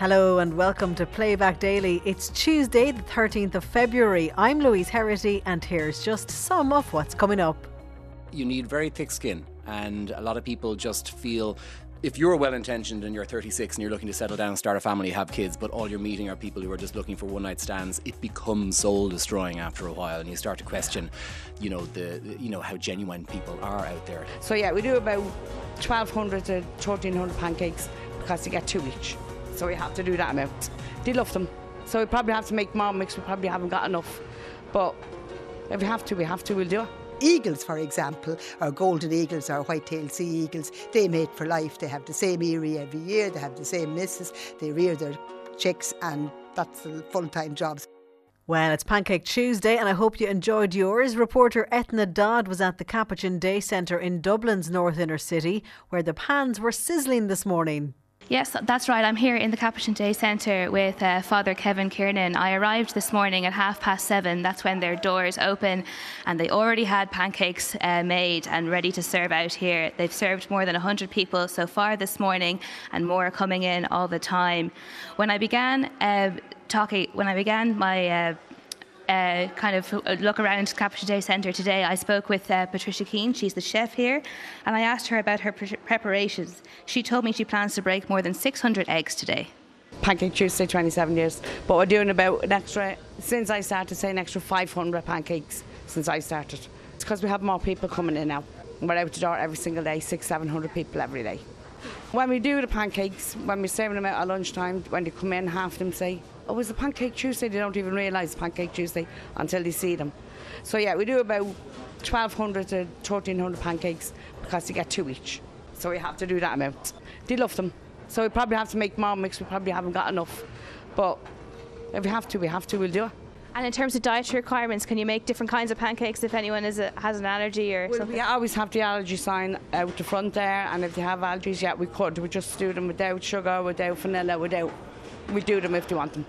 Hello and welcome to Playback Daily. It's Tuesday, the 13th of February. I'm Louise Herity, and here's just some of what's coming up. You need very thick skin, and a lot of people just feel if you're well intentioned and you're 36 and you're looking to settle down, start a family, have kids, but all you're meeting are people who are just looking for one night stands, it becomes soul destroying after a while, and you start to question, you know, the you know how genuine people are out there. So yeah, we do about 1,200 to 1,300 pancakes because you get two each. So we have to do that amount. They love them. So we probably have to make more mix. We probably haven't got enough. But if we have to, we have to, we'll do it. Eagles, for example, or golden eagles or white-tailed sea eagles, they mate for life. They have the same eyrie every year. They have the same missus. They rear their chicks, and that's the full-time jobs. Well, it's Pancake Tuesday, and I hope you enjoyed yours. Reporter Etna Dodd was at the Capuchin Day Centre in Dublin's North Inner City, where the pans were sizzling this morning. Yes, that's right. I'm here in the Capuchin Day Centre with uh, Father Kevin Kiernan. I arrived this morning at half past seven. That's when their doors open, and they already had pancakes uh, made and ready to serve out here. They've served more than 100 people so far this morning, and more are coming in all the time. When I began uh, talking, when I began my uh, kind of look around Capuchin Day Centre today, I spoke with uh, Patricia Keane. She's the chef here, and I asked her about her pre- preparations. She told me she plans to break more than 600 eggs today. Pancake Tuesday, 27 years. But we're doing about an extra, since I started, say an extra 500 pancakes since I started. It's because we have more people coming in now. We're out the door every single day, six, 700 people every day. When we do the pancakes, when we're serving them out at lunchtime, when they come in, half of them say, oh, was a Pancake Tuesday. They don't even realise Pancake Tuesday until they see them. So yeah, we do about 1,200 to 1,300 pancakes because you get two each. So we have to do that amount. They love them. So we probably have to make more mix. We probably haven't got enough. But if we have to, we have to, we'll do it. And in terms of dietary requirements, can you make different kinds of pancakes if anyone is a, has an allergy or well, something? We always have the allergy sign out the front there, and if they have allergies, yeah, we could. We just do them without sugar, without vanilla, without. We do them if they want them.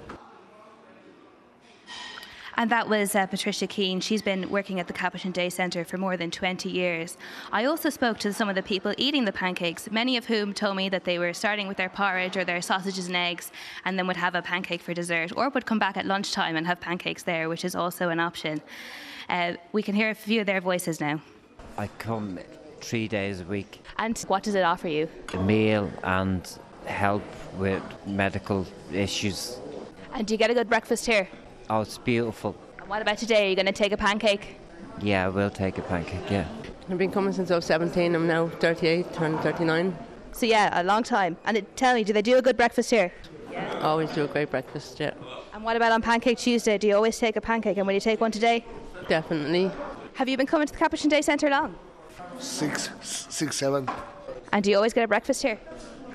And that was uh, Patricia Keane. She's been working at the Capuchin Day Centre for more than 20 years. I also spoke to some of the people eating the pancakes, many of whom told me that they were starting with their porridge or their sausages and eggs and then would have a pancake for dessert or would come back at lunchtime and have pancakes there, which is also an option. Uh, we can hear a few of their voices now. I come three days a week. And what does it offer you? A meal and help with medical issues. And do you get a good breakfast here? Oh, it's beautiful. And what about today? Are you going to take a pancake? Yeah, I will take a pancake, yeah. I've been coming since I was 17. I'm now 38, turning 39. So, yeah, a long time. And it, tell me, do they do a good breakfast here? Yeah. Always do a great breakfast, yeah. And what about on Pancake Tuesday? Do you always take a pancake? And will you take one today? Definitely. Have you been coming to the Capuchin Day Centre long? Six, six, seven. And do you always get a breakfast here?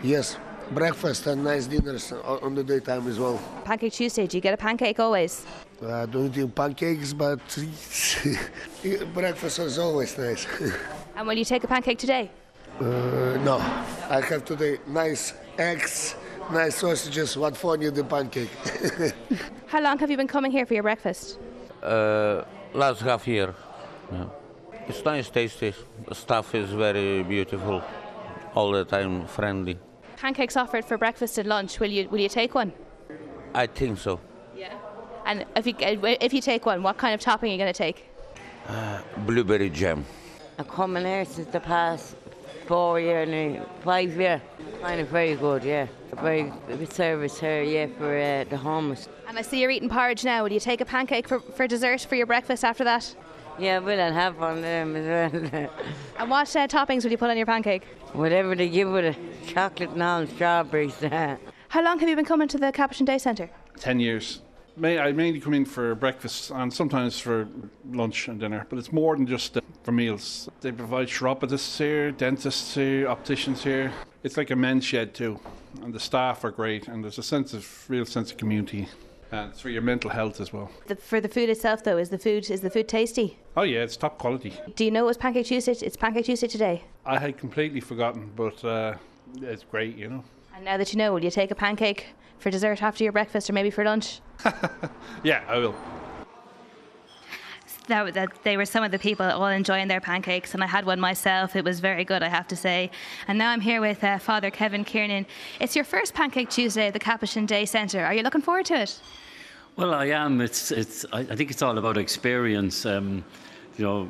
Yes, breakfast and nice dinners on the daytime as well. Pancake Tuesday, do you get a pancake always? I uh, don't eat pancakes, but breakfast is always nice. and will you take a pancake today? Uh, no, I have today nice eggs, nice sausages. What for you the pancake? How long have you been coming here for your breakfast? Uh, last half year. Yeah. It's nice, tasty. The stuff is very beautiful, all the time friendly. Pancakes offered for breakfast and lunch. Will you will you take one? I think so. Yeah. And if you if you take one, what kind of topping are you going to take? Uh, blueberry jam. I'm coming here since the past four year now, five year. Kind of very good, yeah. Very good service here, yeah, for uh, the homeless. And I see you're eating porridge now. Will you take a pancake for, for dessert for your breakfast after that? Yeah, we'll have one of them as well. and what uh, toppings will you put on your pancake? Whatever they give with it, chocolate and all, and strawberries. How long have you been coming to the Capuchin Day Centre? Ten years. I mainly come in for breakfast and sometimes for lunch and dinner, but it's more than just uh, for meals. They provide chiropodists here, dentists here, opticians here. It's like a men's shed too, and the staff are great, and there's a sense of real sense of community. And it's for your mental health as well. The, for the food itself, though, is the food is the food tasty? Oh yeah, it's top quality. Do you know it was Pancake Tuesday? It's Pancake Tuesday today. I had completely forgotten, but uh, it's great, you know. And now that you know, will you take a pancake for dessert after your breakfast, or maybe for lunch? yeah, I will. That, that they were some of the people all enjoying their pancakes, and I had one myself. It was very good, I have to say. And now I'm here with uh, Father Kevin Kiernan. It's your first Pancake Tuesday at the Capuchin Day Centre. Are you looking forward to it? Well, I am. It's, it's. I, think it's all about experience. Um, you know,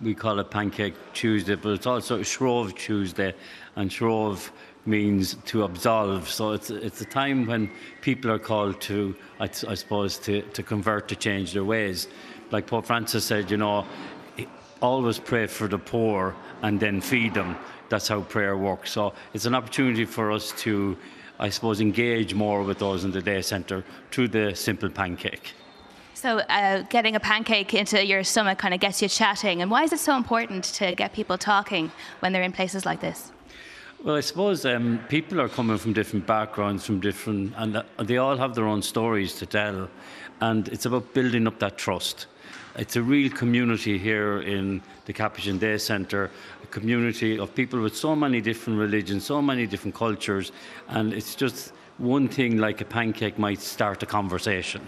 we call it Pancake Tuesday, but it's also Shrove Tuesday, and Shrove means to absolve. So it's it's a time when people are called to, I, I suppose, to, to convert, to change their ways. Like Pope Francis said, you know, always pray for the poor and then feed them. That's how prayer works. So it's an opportunity for us to, I suppose, engage more with those in the day centre through the simple pancake. So, uh, getting a pancake into your stomach kind of gets you chatting. And why is it so important to get people talking when they're in places like this? Well, I suppose um, people are coming from different backgrounds, from different, and uh, they all have their own stories to tell. And it's about building up that trust. It's a real community here in the Capuchin Day Centre, a community of people with so many different religions, so many different cultures, and it's just one thing like a pancake might start a conversation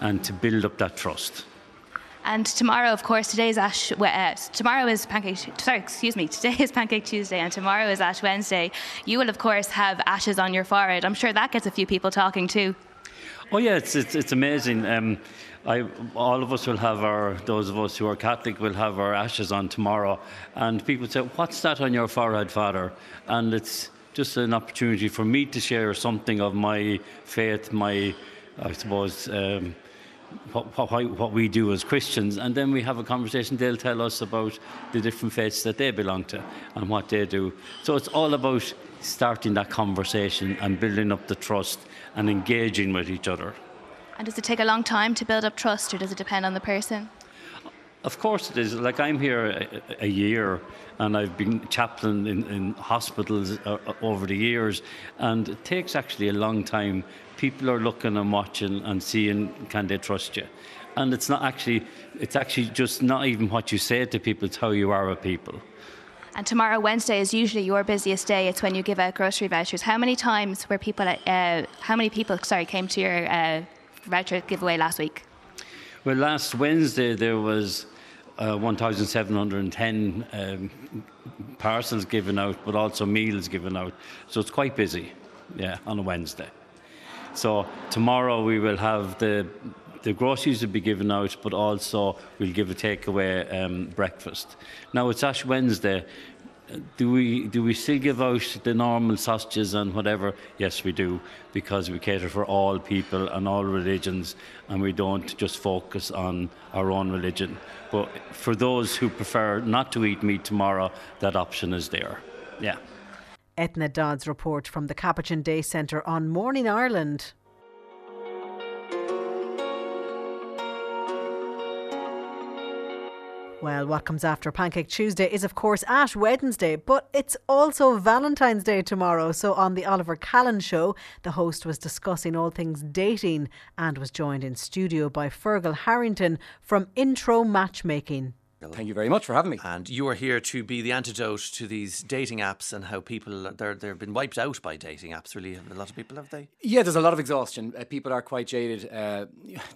and to build up that trust. And tomorrow, of course, today's Ash. Uh, tomorrow is Pancake. Sorry, excuse me. Today is Pancake Tuesday, and tomorrow is Ash Wednesday. You will, of course, have ashes on your forehead. I'm sure that gets a few people talking too. Oh yeah, it's it's, it's amazing. Um, I, all of us will have our, those of us who are Catholic will have our ashes on tomorrow. And people say, What's that on your forehead, Father? And it's just an opportunity for me to share something of my faith, my, I suppose, um, what, what, what, we do as Christians, and then we have a conversation. They'll tell us about the different faiths that they belong to and what they do. So it's all about starting that conversation and building up the trust and engaging with each other. And does it take a long time to build up trust, or does it depend on the person? Of course it is. Like I'm here a, a year, and I've been chaplain in, in hospitals uh, uh, over the years, and it takes actually a long time. People are looking and watching and seeing can they trust you, and it's not actually. It's actually just not even what you say to people; it's how you are with people. And tomorrow, Wednesday, is usually your busiest day. It's when you give out grocery vouchers. How many times were people? Uh, how many people, sorry, came to your uh, voucher giveaway last week? Well, last Wednesday there was uh, 1,710 um, parcels given out, but also meals given out. So it's quite busy, yeah, on a Wednesday. So tomorrow we will have the the groceries will be given out, but also we'll give a takeaway um, breakfast. Now it's Ash Wednesday, do we do we still give out the normal sausages and whatever? Yes, we do, because we cater for all people and all religions, and we don't just focus on our own religion. But for those who prefer not to eat meat tomorrow, that option is there. Yeah. Etna Dodd's report from the Capuchin Day Centre on Morning Ireland. Well, what comes after Pancake Tuesday is, of course, Ash Wednesday, but it's also Valentine's Day tomorrow. So, on the Oliver Callan show, the host was discussing all things dating and was joined in studio by Fergal Harrington from Intro Matchmaking. Thank you very much for having me. And you are here to be the antidote to these dating apps and how people they're they've been wiped out by dating apps. Really, a lot of people have they? Yeah, there's a lot of exhaustion. Uh, people are quite jaded. Uh,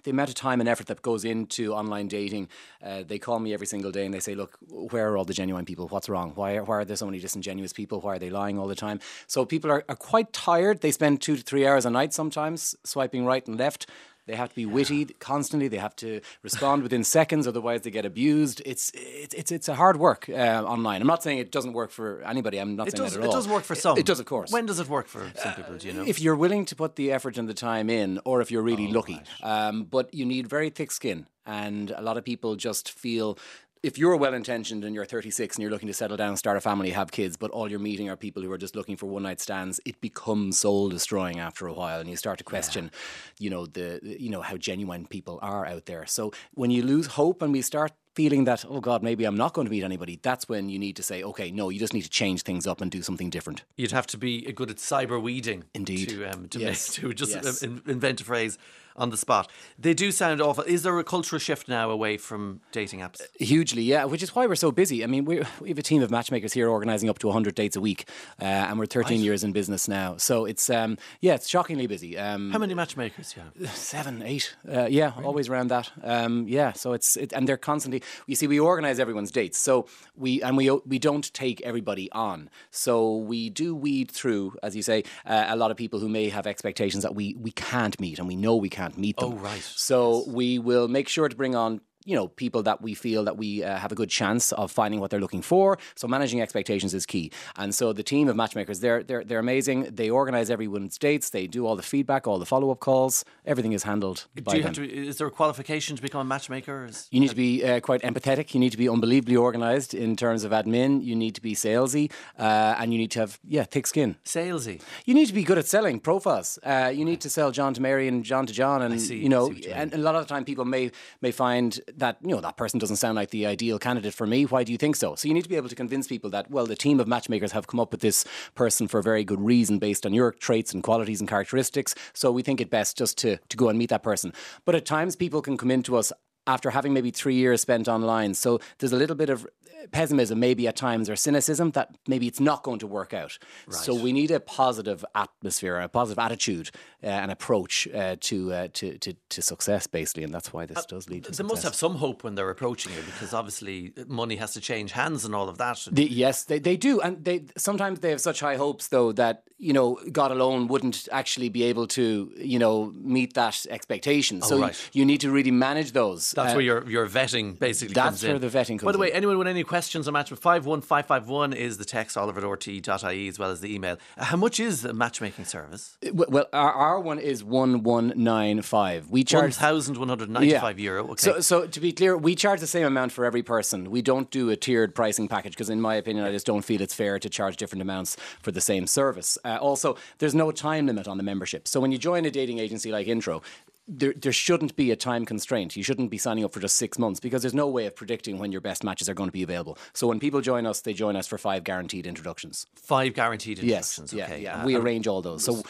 the amount of time and effort that goes into online dating. Uh, they call me every single day and they say, "Look, where are all the genuine people? What's wrong? Why are, why are there so many disingenuous people? Why are they lying all the time?" So people are, are quite tired. They spend two to three hours a night sometimes swiping right and left. They have to be witty constantly. They have to respond within seconds, otherwise they get abused. It's it's it's, it's a hard work uh, online. I'm not saying it doesn't work for anybody. I'm not it saying does, that at all. It does work for some. It, it, does, of course. When does it work for some people? Do you know? If you're willing to put the effort and the time in, or if you're really oh, lucky. Right. Um, but you need very thick skin, and a lot of people just feel if you're well intentioned and you're 36 and you're looking to settle down, start a family, have kids, but all you're meeting are people who are just looking for one night stands, it becomes soul destroying after a while, and you start to question, yeah. you know, the you know how genuine people are out there. So when you lose hope and we start feeling that oh god maybe I'm not going to meet anybody, that's when you need to say okay no you just need to change things up and do something different. You'd have to be good at cyber weeding. Indeed. To, um, to, Yes. make, to just Yes. invent a phrase on the spot. They do sound awful. Is there a cultural shift now away from dating apps? Hugely, yeah, which is why we're so busy. I mean, we we have a team of matchmakers here organising up to 100 dates a week, uh, and we're 13 years in business now. So it's um, yeah, it's shockingly busy. Um, How many matchmakers do you have? seven, eight, uh, yeah, always around that. Um, yeah, so it's it, and they're constantly. You see, we organise everyone's dates, so we and we we don't take everybody on. So we do weed through, as you say, uh, a lot of people who may have expectations that we we can't meet, and we know we can't meet them. Oh, right. So we will make sure to bring on. You know, people that we feel that we uh, have a good chance of finding what they're looking for. So managing expectations is key. And so the team of matchmakers, they're they're they're amazing. They organise everyone's dates. They do all the feedback, all the follow up calls. Everything is handled by Do you them. have to? Is there a qualification to become a matchmaker? Is- You need to be uh, quite empathetic. You need to be unbelievably organised in terms of admin. You need to be salesy, uh, and you need to have yeah thick skin. Salesy. You need to be good at selling profiles. Uh, you need to sell John to Mary and John to John, and see- you know, I see what you and a lot of the time people may may find that you know that person doesn't sound like the ideal candidate for me. Why do you think so? So you need to be able to convince people that well, the team of matchmakers have come up with this person for a very good reason, based on your traits and qualities and characteristics. So we think it best just to to go and meet that person. But at times people can come into us after having maybe three years spent online. So there's a little bit of pessimism, maybe at times, or cynicism that maybe it's not going to work out. So we need a positive atmosphere, a positive attitude, uh, and approach uh, to, uh, to to to success, basically, and that's why this does lead to They success. must have some hope when they're approaching you because obviously money has to change hands and all of that. The, yes, they, they do, and they sometimes they have such high hopes though that you know God alone wouldn't actually be able to you know meet that expectation. Oh, so right. you need to really manage those. That's Uh, where your your vetting basically that's comes in. where the vetting comes By the way, in. anyone with any questions on matchmaking, 51551 is the text, oliver.rt.ie as well as the email. Uh, How much is the matchmaking service? w- well, our, our one is one one nine five. We charge 1,195 euro. Okay. So, so to be clear, we charge the same amount for every person. We don't do a tiered pricing package because, in my opinion, I just don't feel it's fair to charge different amounts for the same service. Uh, also, there's no time limit on the membership. So when you join a dating agency like Intro, there, there shouldn't be a time constraint. You shouldn't be signing up for just six months because there's no way of predicting when your best matches are going to be available. So when people join us, they join us for five guaranteed introductions. Five guaranteed introductions. yeah, okay. yeah. Uh, we arrange all those. So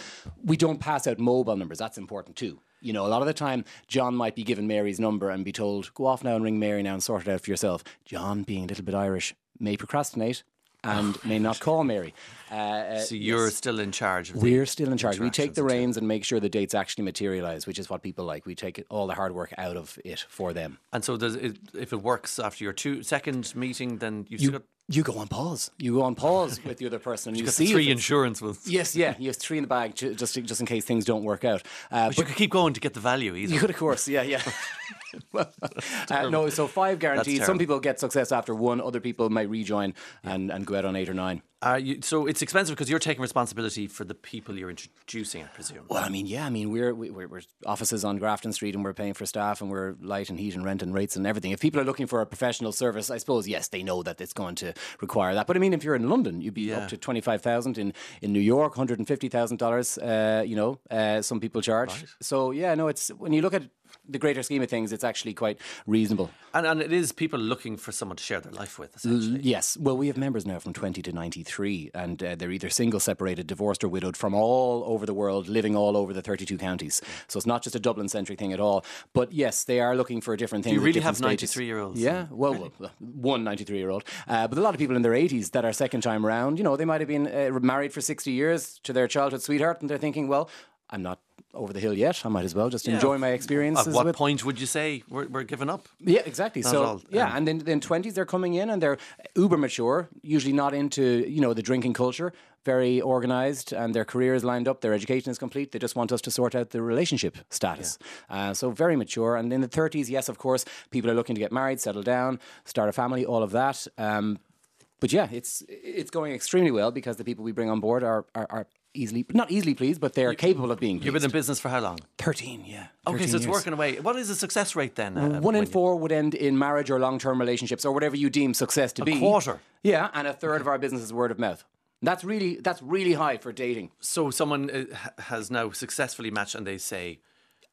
we don't pass out mobile numbers. That's important too. You know, a lot of the time, John might be given Mary's number and be told, go off now and ring Mary now and sort it out for yourself. John, being a little bit Irish, may procrastinate and may not call Mary. Uh, uh, So you're yes. still in charge of We're still in charge. We take the reins and make sure the dates actually materialise, which is what people like. We take all the hard work out of it for them. And so, does it, if it works after your two second meeting, then you've still You, got, you go on pause. You go on pause with the other person. And you see three insurance ones. Yes, yeah, you have three in the bag ju- just just in case things don't work out. Uh, But you could keep going to get the value easily. You could, of course, yeah, yeah. Uh, no, so five guaranteed. Some people get success after one. Other people might rejoin and, and go out on eight or nine. Are you, so it's expensive because you're taking responsibility for the people you're introducing, I presume. Well, I mean, yeah, I mean, we're, we- we're we're offices on Grafton Street, and we're paying for staff, and we're light and heat and rent and rates and everything. If people are looking for a professional service, I suppose yes, they know that it's going to require that. But I mean, if you're in London, you'd be Yeah. up to twenty five thousand in in New York, hundred and fifty thousand dollars. Uh, you know, uh, some people charge. So yeah, no, it's when you look at the greater scheme of things, it's actually quite reasonable. And, and it is people looking for someone to share their life with, essentially. L- Yes. Well, we have members now from 20 to 93, and uh, they're either single, separated, divorced, or widowed from all over the world, living all over the 32 counties. So it's not just a Dublin centric thing at all. But yes, they are looking for a different things. you really have 93-year-olds? Yeah. Well, well, one 93 year old. Uh, but a lot of people in their 80s that are second time round, you know, they might have been uh, married for 60 years to their childhood sweetheart, and they're thinking, well, I'm not over the hill yet. I might as well just Yeah. enjoy my experiences. At what with point would you say we're, we're giving up? yeah, exactly. Not so all. yeah, Um, and then then twenties they're coming in and they're uber mature, usually not into you know the drinking culture, very organised, and their career is lined up, their education is complete. They just want us to sort out the relationship status. Uh, so very mature. And in the thirties, yes, of course, people are looking to get married, settle down, start a family, all of that. Um, but yeah, it's it's going extremely well because the people we bring on board are are, are easily not easily pleased, but they're capable of being. pleased. You've been in business for how long? Thirteen, yeah. Okay, 13 so it's years. working away. What is the success rate then? uh, One in you- four would end in marriage or long term relationships or whatever you deem success to A be. quarter? Yeah, and a third of our business is word of mouth. That's really that's really high for dating. So someone uh, has now successfully matched and they say,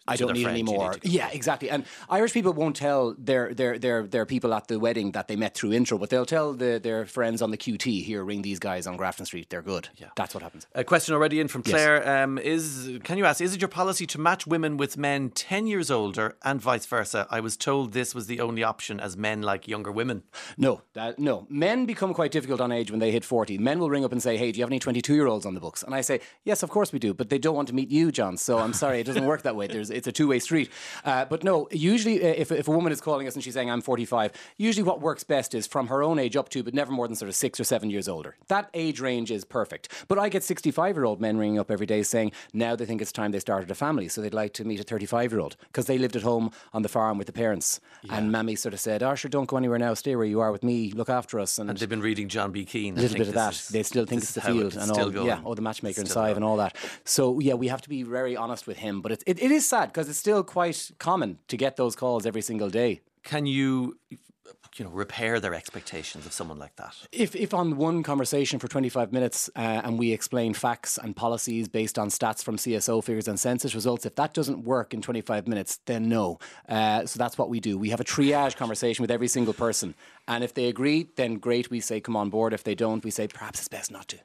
I don't need any more. Yeah, exactly. And Irish people won't tell their their their their people at the wedding that they met through intro, but they'll tell the, their friends on the QT here, ring these guys on Grafton Street. They're good. Yeah, that's what happens. A question already in from Yes. Claire. Um, is can you ask? Is it your policy to match women with men ten years older and vice versa? I was told this was the only option, as men like younger women. No, that, no. Men become quite difficult on age when they hit 40. Men will ring up and say, hey, do you have any 22 year olds on the books? And I say, yes, of course we do, but they don't want to meet you, John. So I'm sorry, it doesn't work that way. There's, it's a two way street. Uh, but no, usually uh, if, if a woman is calling us and she's saying, I'm 45, usually what works best is from her own age up to, but never more than sort of six or seven years older. That age range is perfect. But I get 65 year old men ringing up every day saying, now they think it's time they started a family. So they'd like to meet a 35 year old because they lived at home on the farm with the parents. And mammy sort of said, oh, sure, don't go anywhere now. Stay where you are with me. Look after us. And, And they've been reading John B. Keane. a little bit of that. is- they still think it's the field it's and still all. going. Yeah, oh, the matchmaker and Sive and all that. So yeah, we have to be very honest with him. But it, it, it is sad because it's still quite common to get those calls every single day. Can you, you know, repair their expectations of someone like that? If, if on one conversation for 25 minutes uh, and we explain facts and policies based on stats from CSO figures and census results, if that doesn't work in 25 minutes, then no. Uh, so that's what we do. We have a triage conversation with every single person. And if they agree, then great, we say come on board. If they don't, we say perhaps it's best not to.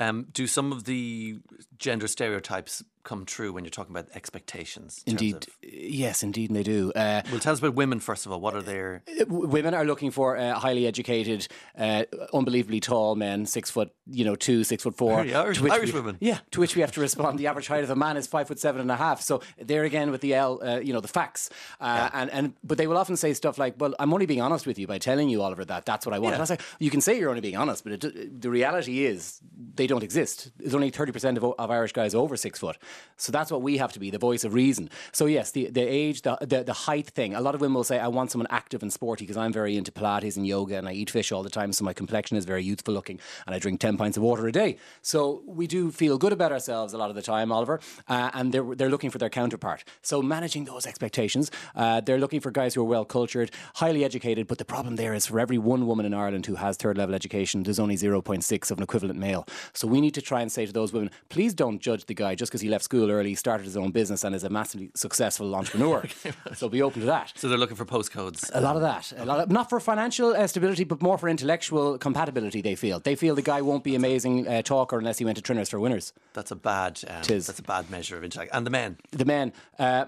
Um, do some of the gender stereotypes come true when you're talking about expectations? in Indeed, of- yes, indeed, they do. Uh, well, tell us about women first of all. What are their women are looking for uh, highly educated, uh, unbelievably tall men, six foot, you know, two, six foot four. Very Irish- Irish we- women. Yeah, to which we have to respond. The average height of a man is five foot seven and a half. So there again with the L, uh, you know, the facts. Uh, and and but they will often say stuff like, "Well, I'm only being honest with you by telling you, Oliver, that that's what I want." Yeah. And I was like, "You can say you're only being honest, but it, the reality is they don't exist. There's only thirty percent of, of Irish guys over six foot. So that's what we have to be, the voice of reason. So yes, the the age, the the, the height thing. A lot of women will say, "I want someone active and sporty because I'm very into Pilates and yoga and I eat fish all the time, so my complexion is very youthful looking and I drink ten pints of water a day." So we do feel good about ourselves a lot of the time, Oliver, uh, and they're they're looking for their counterpart. So managing those expectations, uh, they're looking for guys who are well cultured, highly educated. But the problem there is, for every one woman in Ireland who has third level education, there's only zero point six of an equivalent male. So we need to try and say to those women, please don't judge the guy just because he left school early, started his own business, and is a massively successful entrepreneur. so be open to that. So they're looking for postcodes. A lot of that. A lot of, not for financial uh, stability, but more for intellectual compatibility. They feel they feel the guy won't be amazing uh, talker unless he went to Trinners for winners. That's a bad. Um, Tis. That's a bad measure of intellect. And the men. The men. Uh,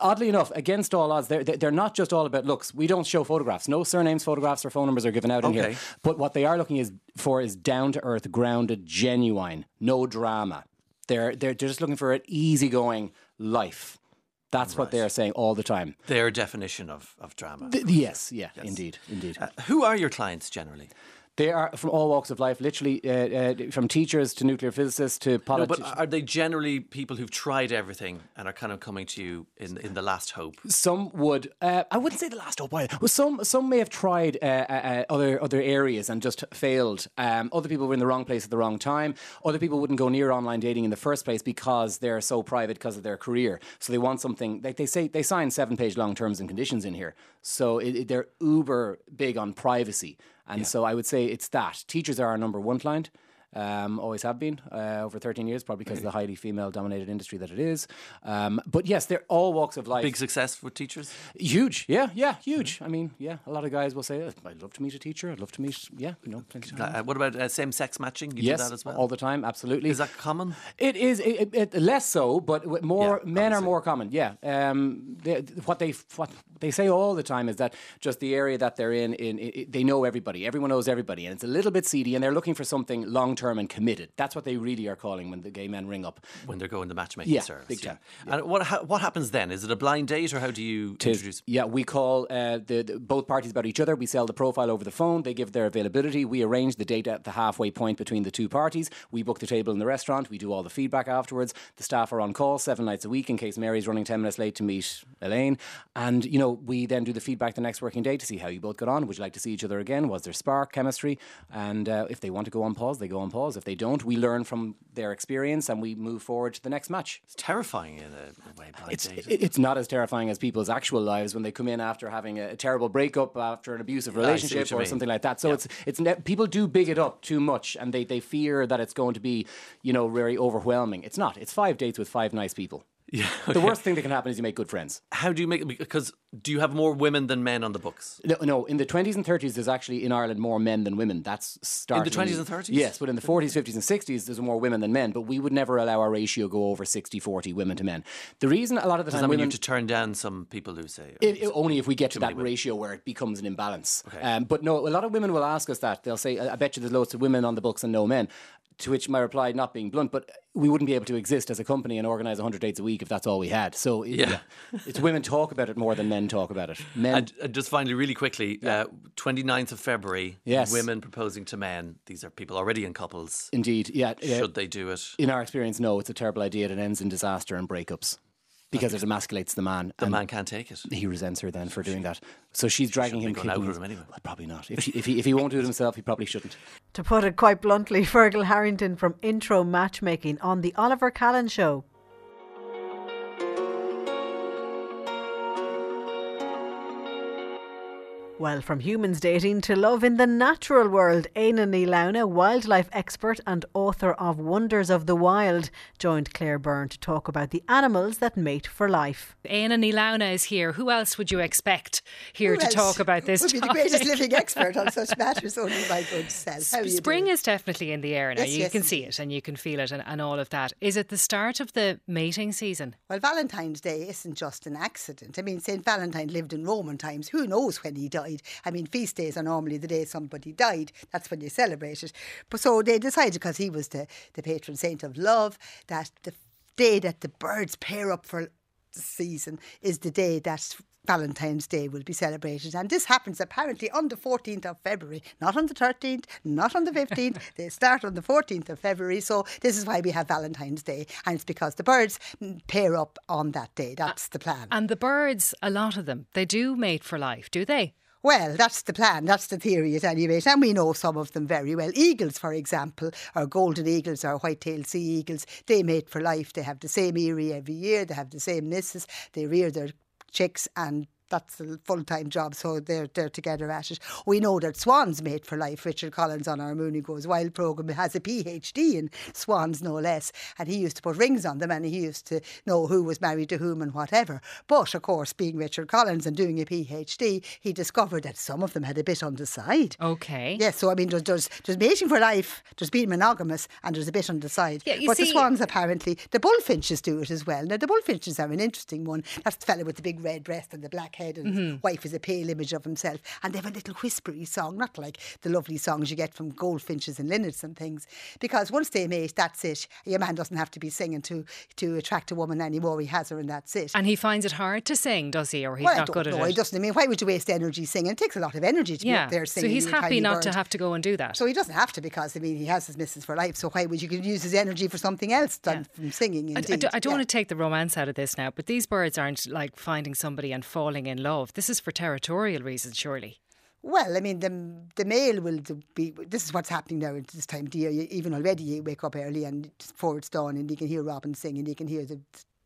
Oddly enough, against all odds, they're, they're not just all about looks. We don't show photographs. No surnames, photographs, or phone numbers are given out in here. Okay. But what they are looking is for is down to earth, grounded, genuine, no drama. They're, they're, they're just looking for an easygoing life. That's what they're saying all the time. Their definition of, of drama. Th- yes, yeah, indeed, indeed. Uh, who are your clients generally? They are from all walks of life, literally uh, uh, from teachers to nuclear physicists to No, politicians. but are they generally people who've tried everything and are kind of coming to you in in the last hope? Some would. Uh, I wouldn't say the last hope. Well, some some may have tried uh, uh, uh, other other areas and just failed. Um, other people were in the wrong place at the wrong time. Other people wouldn't go near online dating in the first place because they're so private because of their career. So they want something. Like they say, they sign seven page long terms and conditions in here. So it, it- they're uber big on privacy. And so I would say it's that. Teachers are our number one client. Um, always have been uh, over 13 years, probably because of the highly female dominated industry that it is. Um, but yes, they're all walks of life. Big success for teachers. Huge, yeah, yeah, huge. I mean, yeah, a lot of guys will say, "Oh, "I'd love to meet a teacher. I'd love to meet, yeah, you know, plenty of. Uh, what about uh, same-sex matching? You yes, do that as well. all the time, absolutely. Is that common? It is it, it, less so, but more Yeah, men are more common. Yeah, um, they, what they what they say all the time is that just the area that they're in, in, i they know everybody. Everyone knows everybody, and it's a little bit seedy, and they're looking for something long term and committed. That's what they really are calling when the gay men ring up. When they're going the matchmaking Yeah, service. big time. And what ha- what happens then? Is it a blind date or how do you Tis- introduce? Yeah, we call uh, the, the- both parties about each other. We sell the profile over the phone. They give their availability. We arrange the date at the halfway point between the two parties. We book the table in the restaurant. We do all the feedback afterwards. The staff are on call seven nights a week in case Mary's running ten minutes late to meet Elaine. And you know, we then do the feedback the next working day to see how you both got on. Would you like to see each other again? Was there spark, chemistry? And uh, if they want to go on pause, they go on pause. If they don't, we learn from their experience and we move forward to the next match. It's terrifying in a, way. It's, it- it's not as terrifying as people's actual lives when they come in after having a, a terrible breakup after an abusive I see what relationship or mean. something like that. So it's it's ne- people do big it up too much and they, they fear that it's going to be you know very overwhelming. It's not. It's five dates with five nice people. Yeah, The worst thing that can happen is you make good friends. How do you make because do you have more women than men on the books? No, no, in the 20s and 30s, there's actually in Ireland more men than women. That's starting. In the 20s and 30s? Yes, but in the 40s, 50s, and 60s, there's more women than men. But we would never allow our ratio go over 60 40 women to men. The reason a lot of the Does time that mean you women. have to turn down some people who say It, it- only if we get to that ratio where it becomes an imbalance. Um, but no, a lot of women will ask us that. They'll say, I bet you there's loads of women on the books and no men. To which my reply, not being blunt, but we wouldn't be able to exist as a company and organise 100 dates a week if that's all we had. So it- Yeah. it's women talk about it more than men talk about it. Men, And, and just finally, really quickly, uh, 29th of February, Yes. women proposing to men. These are people already in couples. Indeed, yeah. yeah. Should they do it? In our experience, no, it's a terrible idea. It ends in disaster and breakups because it emasculates the man. The and man can't take it. He resents her then for doing that. So she's dragging him. be going out with him anyway. Well, probably not. If, she, if, he, if he won't do it himself, he probably shouldn't. To put it quite bluntly, Fergal Harrington from Intro Matchmaking on The Oliver Callan Show. Well, from humans dating to love in the natural world, Éanna Ní Lamhna, wildlife expert and author of Wonders of the Wild, joined Claire Byrne to talk about the animals that mate for life. Éanna Ní Lamhna is here. Who else would you expect here Who to talk about this Would be the greatest living expert on such matters, only my good self. How you Spring doing? is definitely in the air now. Yes, you yes, can see it and you can feel it and, and all of that. Is it the start of the mating season? Well, Valentine's Day isn't just an accident. I mean, St. Valentine lived in Roman times. Who knows when he died? I mean, feast days are normally the day somebody died. That's when you celebrate it. But so they decided, because he was the, the patron saint of love, that the day that the birds pair up for the season is the day that Valentine's Day will be celebrated. And this happens apparently on the 14th of February, not on the 13th, not on the 15th. they start on the 14th of February. So this is why we have Valentine's Day. And it's because the birds pair up on that day. That's the plan. And the birds, a lot of them, they do mate for life, do they? Well, that's the plan. That's the theory at any rate. And we know some of them very well. Eagles, for example, or golden eagles or white-tailed sea eagles, they mate for life. They have the same eyrie every year. They have the same missus. They rear their chicks and that's a full time job, so they're they're together at it. We know that swans mate for life. Richard Collins on our Mooney Goes Wild programme has a PhD in swans, no less, and he used to put rings on them and he used to know who was married to whom and whatever. But of course, being Richard Collins and doing a PhD, he discovered that some of them had a bit on the side. Okay. Yes, so I mean, there's, there's, there's mating for life, there's being monogamous, and there's a bit on the side. Yeah, you but the swans apparently, the bullfinches do it as well. Now, the bullfinches are an interesting one. That's the fella with the big red breast and the black head, and Mm-hmm. wife is a pale image of himself. And they have a little whispery song, not like the lovely songs you get from goldfinches and linnets and things. Because once they mate, that's it. Your man doesn't have to be singing to, to attract a woman anymore. He has her, and that's it. And he finds it hard to sing, does he? Or he's well, not good know. at He doesn't. I mean, why would you waste energy singing? It takes a lot of energy to be yeah. up there singing. so he's happy not to have to go and do that. So he doesn't have to because I mean he has his missus for life. So why would you use his energy for something else than from singing? I, I Indeed. don't, I don't Yeah. want to take the romance out of this now, but these birds aren't like finding somebody and falling in love. This is for territorial reasons, surely. Well, I mean, the the male will be. This is what's happening now at this time of year. Even already, you wake up early and before it's dawn, and you can hear Robin sing, and you can hear the.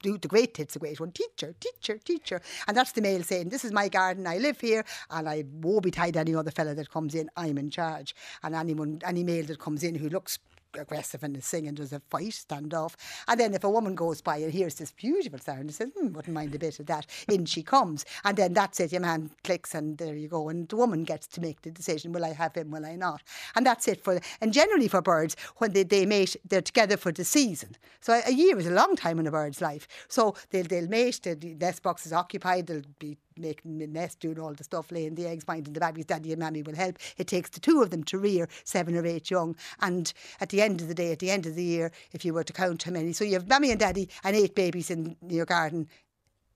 The the great tits, a great one. Teacher, teacher, teacher. And that's the male saying, This is my garden, I live here, and I woe betide any other fella that comes in, I'm in charge. And anyone, any male that comes in who looks aggressive and is singing, there's a fight, standoff. And then if a woman goes by and hears this beautiful sound and says, hmm, wouldn't mind a bit of that, in she comes. And then that's it, your man clicks and there you go. And the woman gets to make the decision, will I have him, will I not? And that's it for, and generally for birds, when they, they mate, they're together for the season. So a, a year is a long time in a bird's life. So they'll, they'll mate, the the nest box is occupied, they'll be making the nest, doing all the stuff, laying the eggs, finding the babies, daddy and mammy will help. It takes the two of them to rear seven or eight young. And at the end of the day, at the end of the year, if you were to count how many, so you have mammy and daddy and eight babies in your garden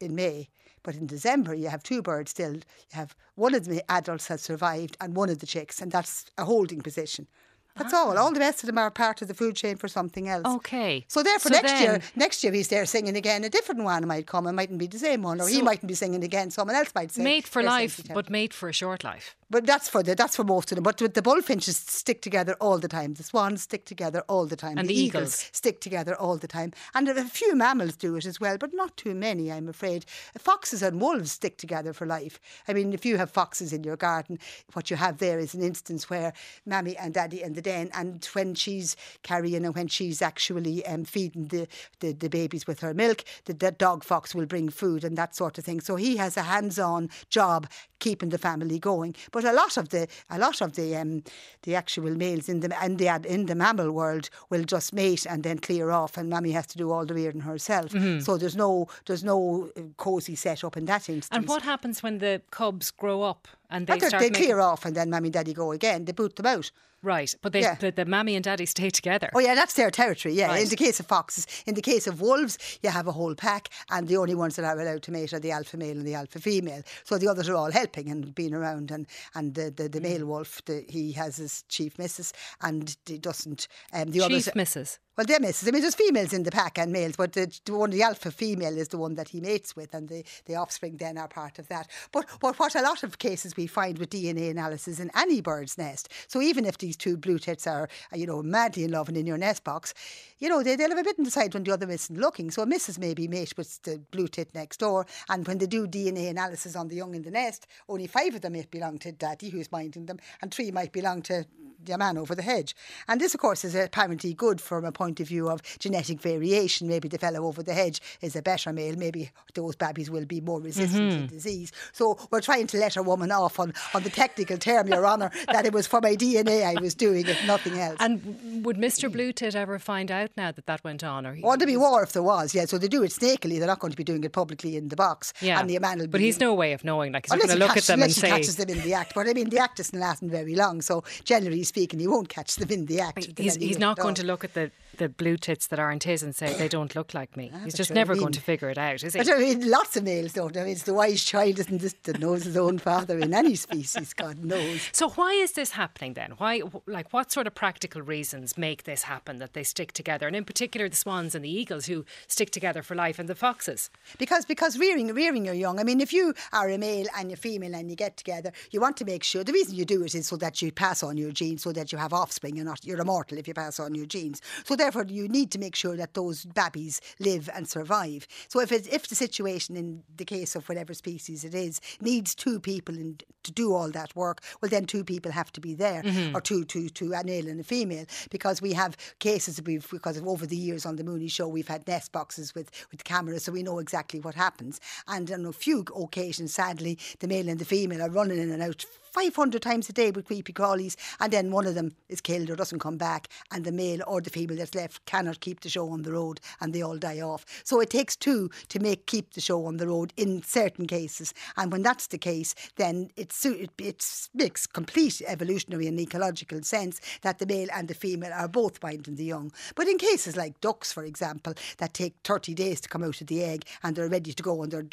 in May. But in December, you have two birds still. You have one of the adults has survived and one of the chicks, and that's a holding position. That's all. All ah. the rest of them are part of the food chain for something else. Okay. So therefore, So next year, next year he's there singing again. A different one might come. It mightn't be the same one, or he mightn't be singing again. Someone else might sing. Mate for life, but mate for a short life. But that's for the that's for most of them. But the bullfinches stick together all the time. The swans stick together all the time. And the, the eagles. eagles. stick together all the time. And a few mammals do it as well, but not too many, I'm afraid. Foxes and wolves stick together for life. I mean, if you have foxes in your garden, what you have there is an instance where mammy and daddy and the the den, and when she's carrying and when she's actually um, feeding the, the, the babies with her milk, the, the dog fox will bring food and that sort of thing. So he has a hands-on job keeping the family going. But a lot of the a lot of the um, the actual males in the and the in the mammal world will just mate and then clear off, and mammy has to do all the rearing herself. Mhm. So there's no there's no uh, cosy set up in that instance. And what happens when the cubs grow up and they But they're- start they making- clear off, and then mammy and daddy go again. They boot them out. Right, but they, Yeah. the, the mammy and daddy stay together. Oh yeah, that's their territory. Yeah. Right. In the case of foxes, in the case of wolves, you have a whole pack, and the only ones that are allowed to mate are the alpha male and the alpha female. So the others are all helping and being around. And and the the, the Mm. male wolf, the, he has his chief missus, and he doesn't. Um, the others, Chief missus. Well, they're misses. I mean, there's females in the pack and males, but the, the one, the alpha female is the one that he mates with, and the, the offspring then are part of that. But, but what a lot of cases we find with DNA analysis in any bird's nest. So even if these two blue tits are, uh, you know, madly in love and in your nest box, you know, they, they'll have a bit in the side when the other isn't looking. So a missus may be mate with the blue tit next door, and when they do DNA analysis on the young in the nest, only five of them might belong to daddy who's minding them, and three might belong to the man over the hedge. And this, of course, is apparently good from a point of view of genetic variation. Maybe the fellow over the hedge is a better male. Maybe those babies will be more resistant Mhm. to disease. So we're trying to let a woman off on, on the technical term, Your Honour, that it was for my DNA I was doing it, nothing else. And would Mr. Blue Tit ever find out now that that went on? Or he, Well, there'd be war if there was, yeah. So they do it snakily. They're not going to be doing it publicly in the box. yeah, And the man will be, but he's no way of knowing. Like he's going to look catch- at them and say. catches them in the act. But I mean, the act isn't lasting very long, so generally speaking, he won't catch them in the act. He's, he's not going to look at the, the blue tits that aren't his and say they don't look like me. Ah, he's just I never going to figure it out, is he? But I mean, lots of males don't. I mean, it's the wise child isn't this that knows his own father in any species. God knows. So why is this happening then? Why, like, what sort of practical reasons make this happen that they stick together, and in particular the swans and the eagles who stick together for life, and the foxes? Because because rearing rearing your young. I mean, if you are a male and you're female and you get together, you want to make sure the reason you do it is so that you pass on your genes, so that you have offspring. You're not you're immortal if you pass on your genes. So therefore, you need to make sure that those babies live and survive. So if if the situation in the case of whatever species it is needs two people in, to do all that work, well then two people have to be there, Mhm. or two two two a male and a female, because we have cases we've because of over the years on the Mooney show we've had nest boxes with with cameras, so we know exactly what happens. And on a few occasions, sadly, the male and the female are running in and out 500 times a day with creepy crawlies, and then one of them is killed or doesn't come back, and the male or the female that's left cannot keep the show on the road, and they all die off. So it takes two to make keep the show on the road in certain cases, and when that's the case, then it it, it makes complete evolutionary and ecological sense that the male and the female are both binding the young. But in cases like ducks, for example, that take 30 days to come out of the egg and they're ready to go and they're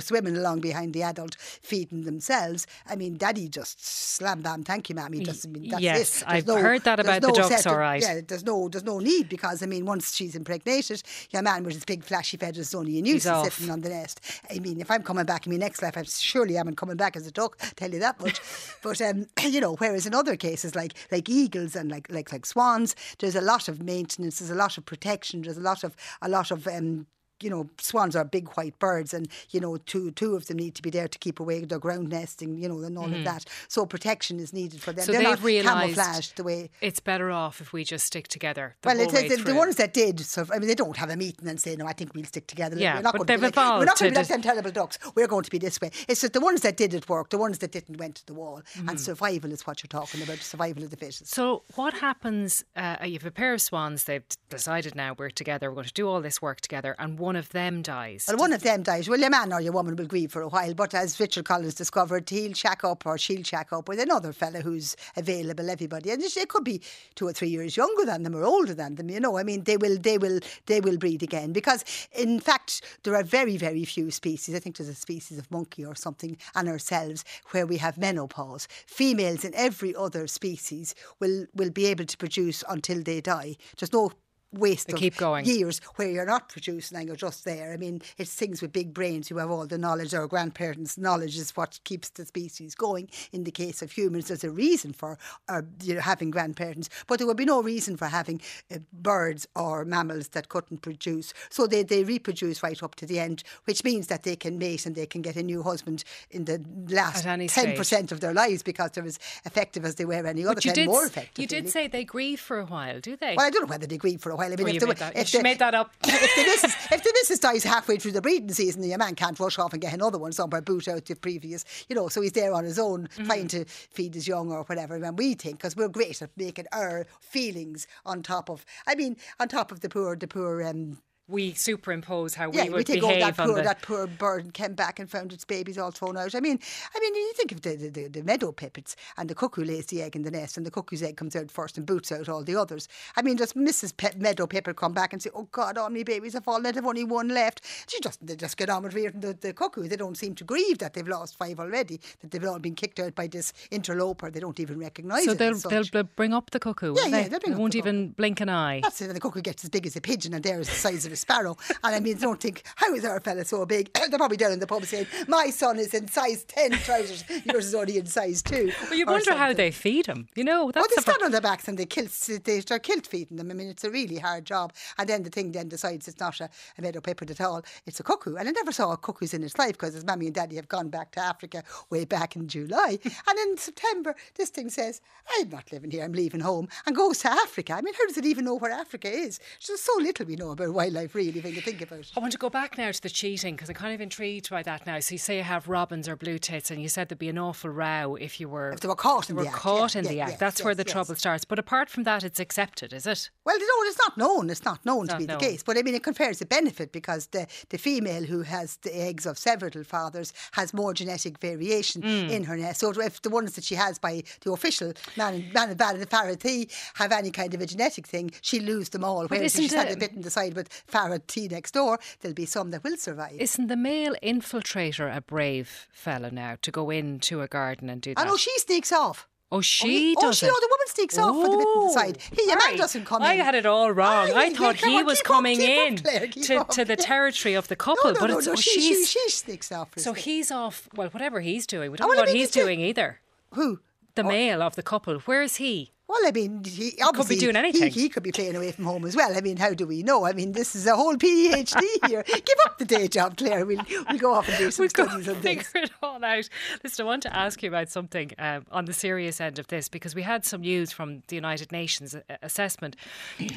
swimming along behind the adult feeding themselves, I mean, daddy just slam bam, thank you, mammy. Just, I mean, that's yes, it. There's I've heard that about the ducks, all right. Yeah, there's no, there's no need because, I mean, once she's impregnated, your man with his big flashy feathers is only a nuisance sitting on the nest. I mean, if I'm coming back in my next life, I'm surely I'm coming back as a duck, tell you that much. but, um, you know, whereas in other cases, like like eagles and like, like, like swans, there's a lot of maintenance, there's a lot of protection, there's a lot of, a lot of, um, you know, swans are big white birds, and you know, two two of them need to be there to keep away their ground nesting, you know, and all Mhm. of that. So protection is needed for them. So They're they've not realised camouflaged the way. it's better off if we just stick together. The Well, it's, it's the, the ones that did. So I mean, they don't have a meeting and say, "No, I think we'll stick together." Yeah, we're not but going they've like, evolved We're not going to be like them terrible ducks. We're going to be this way. It's that the ones that did it work. The ones that didn't went to the wall. Mhm. And survival is what you're talking about. Survival of the fittest. So what happens? Uh, you have a pair of swans. They've decided now we're together. We're going to do all this work together, and one of them dies. Well, one of them dies. Well, your man or your woman will grieve for a while, but as Richard Collins discovered, he'll shack up or she'll shack up with another fella who's available. Everybody, and it could be two or three years younger than them or older than them. You know, I mean, they will, they will, they will breed again because, in fact, there are very, very few species. I think there's a species of monkey or something, and ourselves where we have menopause. Females in every other species will will be able to produce until they die. There's no waste They of keep going. years where you're not producing and you're just there. I mean, it's things with big brains who have all the knowledge. Our grandparents' knowledge is what keeps the species going. In the case of humans, there's a reason for uh, you know, having grandparents, but there would be no reason for having uh, birds or mammals that couldn't produce. So they, they reproduce right up to the end, which means that they can mate and they can get a new husband in the last 10% of their lives because they're as effective as they were any other But you 10 did, more effective. you did really. say they grieve for a while, do they? Well, I don't know whether they grieve for a while. I mean, Oh, if, you the, made that- if she the- made that up. if the missus, if the missus dies halfway through the breeding season, your man can't rush off and get another one somewhere, boot out the previous, you know. So he's there on his own, Mm-hmm. trying to feed his young or whatever. And we think because we're great at making our feelings on top of, I mean, on top of the poor, the poor. Um, we superimpose how yeah, we would take all behave that on poor the. that poor bird came back and found its babies all thrown out. I mean, I mean, you think of the, the, the, meadow pipits and the cuckoo lays the egg in the nest and the cuckoo's egg comes out first and boots out all the others. I mean, does Mrs. Pe- meadow pipit come back and say, "Oh God, all my babies have fallen out. I've only one left." She just they just get on with rearing the, the cuckoo. They don't seem to grieve that they've lost five already. That they've all been kicked out by this interloper. They don't even recognise so it. they'll, they'll bring up the cuckoo. Yeah, will yeah, they? they'll bring They won't the even blink an eye. That's it. And the cuckoo gets as big as a pigeon, and they're the size of a sparrow. And I mean, don't think how is our fella so big? they're probably down in the pub saying, "My son is in size ten trousers. Yours is only in size two. Well, you wonder how they feed him. You know, Oh, that's they stand on their backs and they kilt, they start kilt feeding them. I mean, it's a really hard job. And then the thing then decides it's not a, a meadow pipit at all. It's a cuckoo. And I never saw a cuckoos in its life because his mummy and daddy have gone back to Africa way back in July. and in September, this thing says, I'm not living here, I'm leaving home, and goes to Africa. I mean, how does it even know where Africa is? There's so little we know about wildlife, really, when you think about it. I want to go back now to the cheating because I'm kind of intrigued by that now. So you say you have robins or blue tits, and you said there'd be an awful row if you were If they were caught in were the act, caught yeah, in yeah, the act. yes, That's where the trouble starts. But apart from that, it's accepted, is it? Well, no, it's not known. It's not known to Not be known. the case. But I mean, it confers a benefit because the, the female who has the eggs of several fathers has more genetic variation Mm. in her nest. So if the ones that she has by the official man man Farah T have any kind of a genetic thing, she'll lose them all. Whereas if she's had a bit in the side with Farah T next door, there'll be some that will survive. Isn't the male infiltrator a brave fellow now to go into a garden and do oh, that? I know she sneaks off. Oh, Oh, she he- oh, does she, it. oh, the woman sneaks off for the bit inside. He, your man doesn't come in. I had it all wrong. Aye, I thought he on, was coming up, in Claire, to, up. to the territory of the couple, No, no, but no, it's oh, she, she's she, she sneaks off. so he's off. Well, whatever he's doing, we don't Oh, know what he's doing either. Who? The oh. male of the couple. Where is he? Well, I mean, he could be doing anything. He, could be playing away from home as well. I mean, how do we know? I mean, this is a whole PhD here. Give up the day job, Claire. We'll, we'll go off and do some We'll studies on figure it all out. Listen, I want to ask you about something um, on the serious end of this because we had some news from the United Nations assessment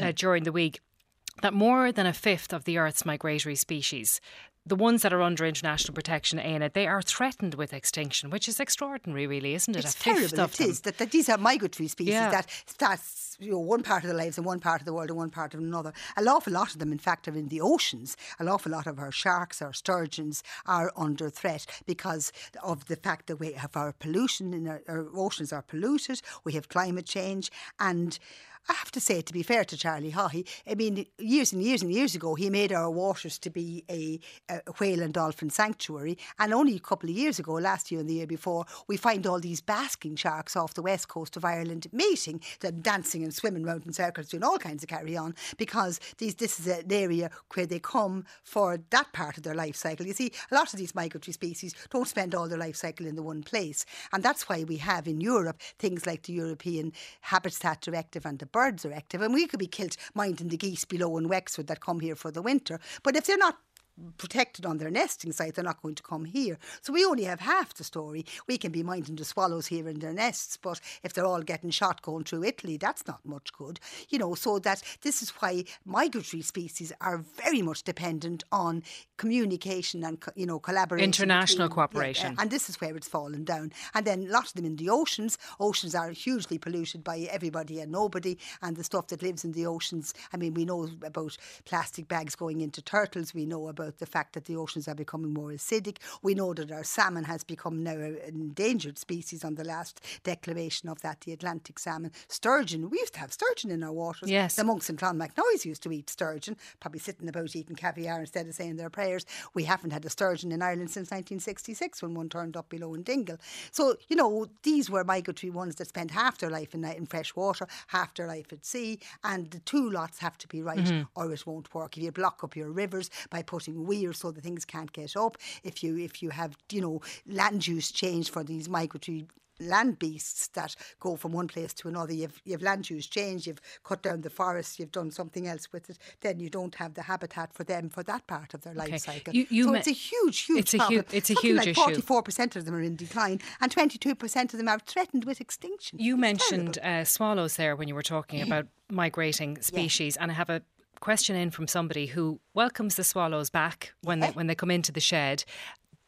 uh, during the week that more than a fifth of the Earth's migratory species, the ones that are under international protection, Éanna, they are threatened with extinction, which is extraordinary, really, isn't it? It's terrible. of It is that, that these are migratory species Yeah. that starts you know one part of their lives in one part of the world and one part of another. An awful lot of them, in fact, are in the oceans. An awful lot of our sharks, our sturgeons, are under threat because of the fact that we have our pollution and our, our oceans are polluted. We have climate change and. I have to say, to be fair to Charlie Haughey, I mean, years and years and years ago, he made our waters to be a, a whale and dolphin sanctuary. And only a couple of years ago, last year and the year before, we find all these basking sharks off the west coast of Ireland mating, dancing and swimming round in circles, doing all kinds of carry on, because these, this is an area where they come for that part of their life cycle. You see, a lot of these migratory species don't spend all their life cycle in the one place. And that's why we have in Europe things like the European Habitat Directive and the Birds Directive, And we could be killed minding the geese below in Wexford that come here for the winter. But if they're not protected on their nesting site, they're not going to come here. So we only have half the story. We can be minding the swallows here in their nests, but if they're all getting shot going through Italy, that's not much good. You know, so that this is why migratory species are very much dependent on communication and you know collaboration. International between- cooperation. and this is where it's fallen down. And then a lot of them in the oceans. Oceans are hugely polluted by everybody and nobody, and the stuff that lives in the oceans. I mean, we know about plastic bags going into turtles. We know about about the fact that the oceans are becoming more acidic. We know that our salmon has become now an endangered species on the last declaration of that, the Atlantic salmon. Sturgeon, we used to have sturgeon in our waters. Yes. The monks in Clonmacnoise used to eat sturgeon, probably sitting about eating caviar instead of saying their prayers. We haven't had a sturgeon in Ireland since 1966 when one turned up below in Dingle. So, you know, these were migratory ones that spent half their life in, in fresh water, half their life at sea, and the two lots have to be right Mm-hmm. or it won't work. If you block up your rivers by putting weirs so the things can't get up, if you if you have, you know, land use change for these migratory land beasts that go from one place to another. You've, you've land use change, you've cut down the forest, you've done something else with it, then you don't have the habitat for them for that part of their life cycle. You- you so it's a huge, huge It's a hu- problem. it's a Something huge like issue. 44% of them are in decline and 22% of them are threatened with extinction. You It's mentioned uh, swallows there when you were talking about migrating species, and I have a question in from somebody who welcomes the swallows back when they when they come into the shed.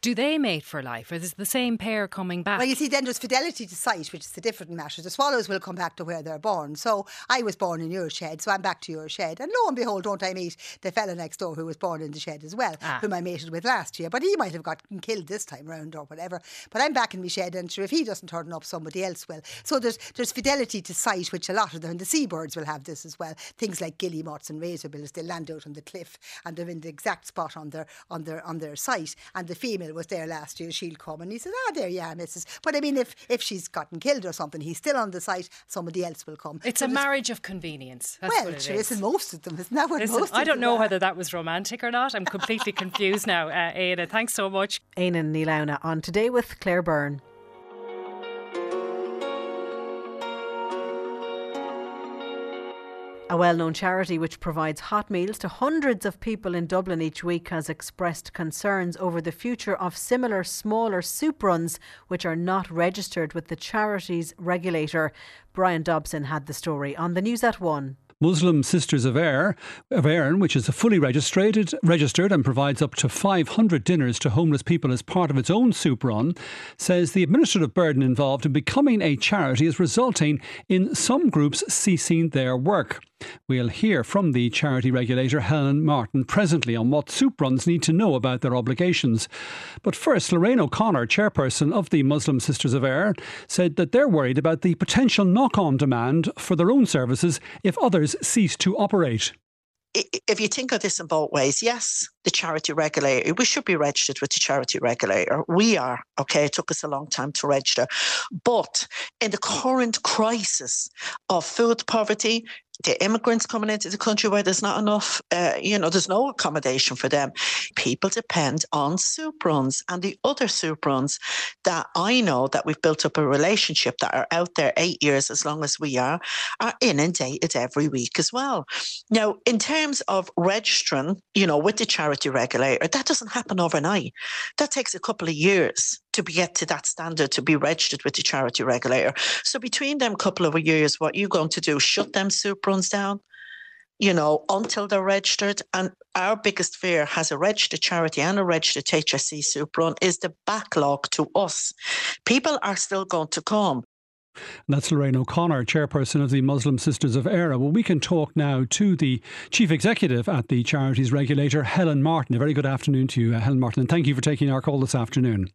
Do they mate for life, or is it the same pair coming back? Well, you see, then there's fidelity to site, which is a different matter. The swallows will come back to where they're born. So I was born in your shed, so I'm back to your shed. And lo and behold, don't I meet the fella next door who was born in the shed as well, Ah. whom I mated with last year. But he might have gotten killed this time round or whatever. But I'm back in my shed, and sure, if he doesn't turn up, somebody else will. So there's there's fidelity to site, which a lot of them, and the seabirds will have this as well. Things like guillemots and razorbills, they land out on the cliff, and they're in the exact spot on their on their on their site. And the female was there last year. She'll come, and he says, "Ah, there you are, Mrs." But I mean, if if she's gotten killed or something, he's still on the site. Somebody else will come. it's So a there's- marriage of convenience. That's well, what it sure, is. isn't most of them? Isn't that what Listen, most? I don't know are? whether that was romantic or not. I'm completely confused now. Uh, Éanna, thanks so much. Éanna Ní Lamhna on Today with Claire Byrne. A well known charity which provides hot meals to hundreds of people in Dublin each week has expressed concerns over the future of similar smaller soup runs which are not registered with the charities regulator. Brian Dobson had the story on the news at one. Muslim Sisters of Éire, of Erin, which is fully registered, registered and provides up to 500 dinners to homeless people as part of its own soup run, says the administrative burden involved in becoming a charity is resulting in some groups ceasing their work. We'll hear from the charity regulator Helen Martin presently on what soup runs need to know about their obligations. But first, Lorraine O'Connor, chairperson of the Muslim Sisters of Éire, said that they're worried about the potential knock on demand for their own services if others cease to operate. if you think of this in both ways, yes, the charity regulator, we should be registered with the charity regulator. We are, okay, it took us a long time to register. But in the current crisis of food poverty, the immigrants coming into the country where there's not enough, uh, you know, there's no accommodation for them. People depend on soup runs and the other soup runs that I know that we've built up a relationship that are out there eight years as long as we are, are inundated every week as well. Now, in terms of registering, you know, with the charity regulator, that doesn't happen overnight. That takes a couple of years to be get to that standard to be registered with the charity regulator. So between them couple of years, what you going to do? Shut them soup runs down? You know, until they're registered. And our biggest fear has a registered charity and a registered HSC soup run is the backlog to us. People are still going to come. And that's Lorraine O'Connor, chairperson of the Muslim Sisters of Éire. Well, we can talk now to the chief executive at the charities regulator, Helen Martin. A very good afternoon to you, uh, Helen Martin, and thank you for taking our call this afternoon.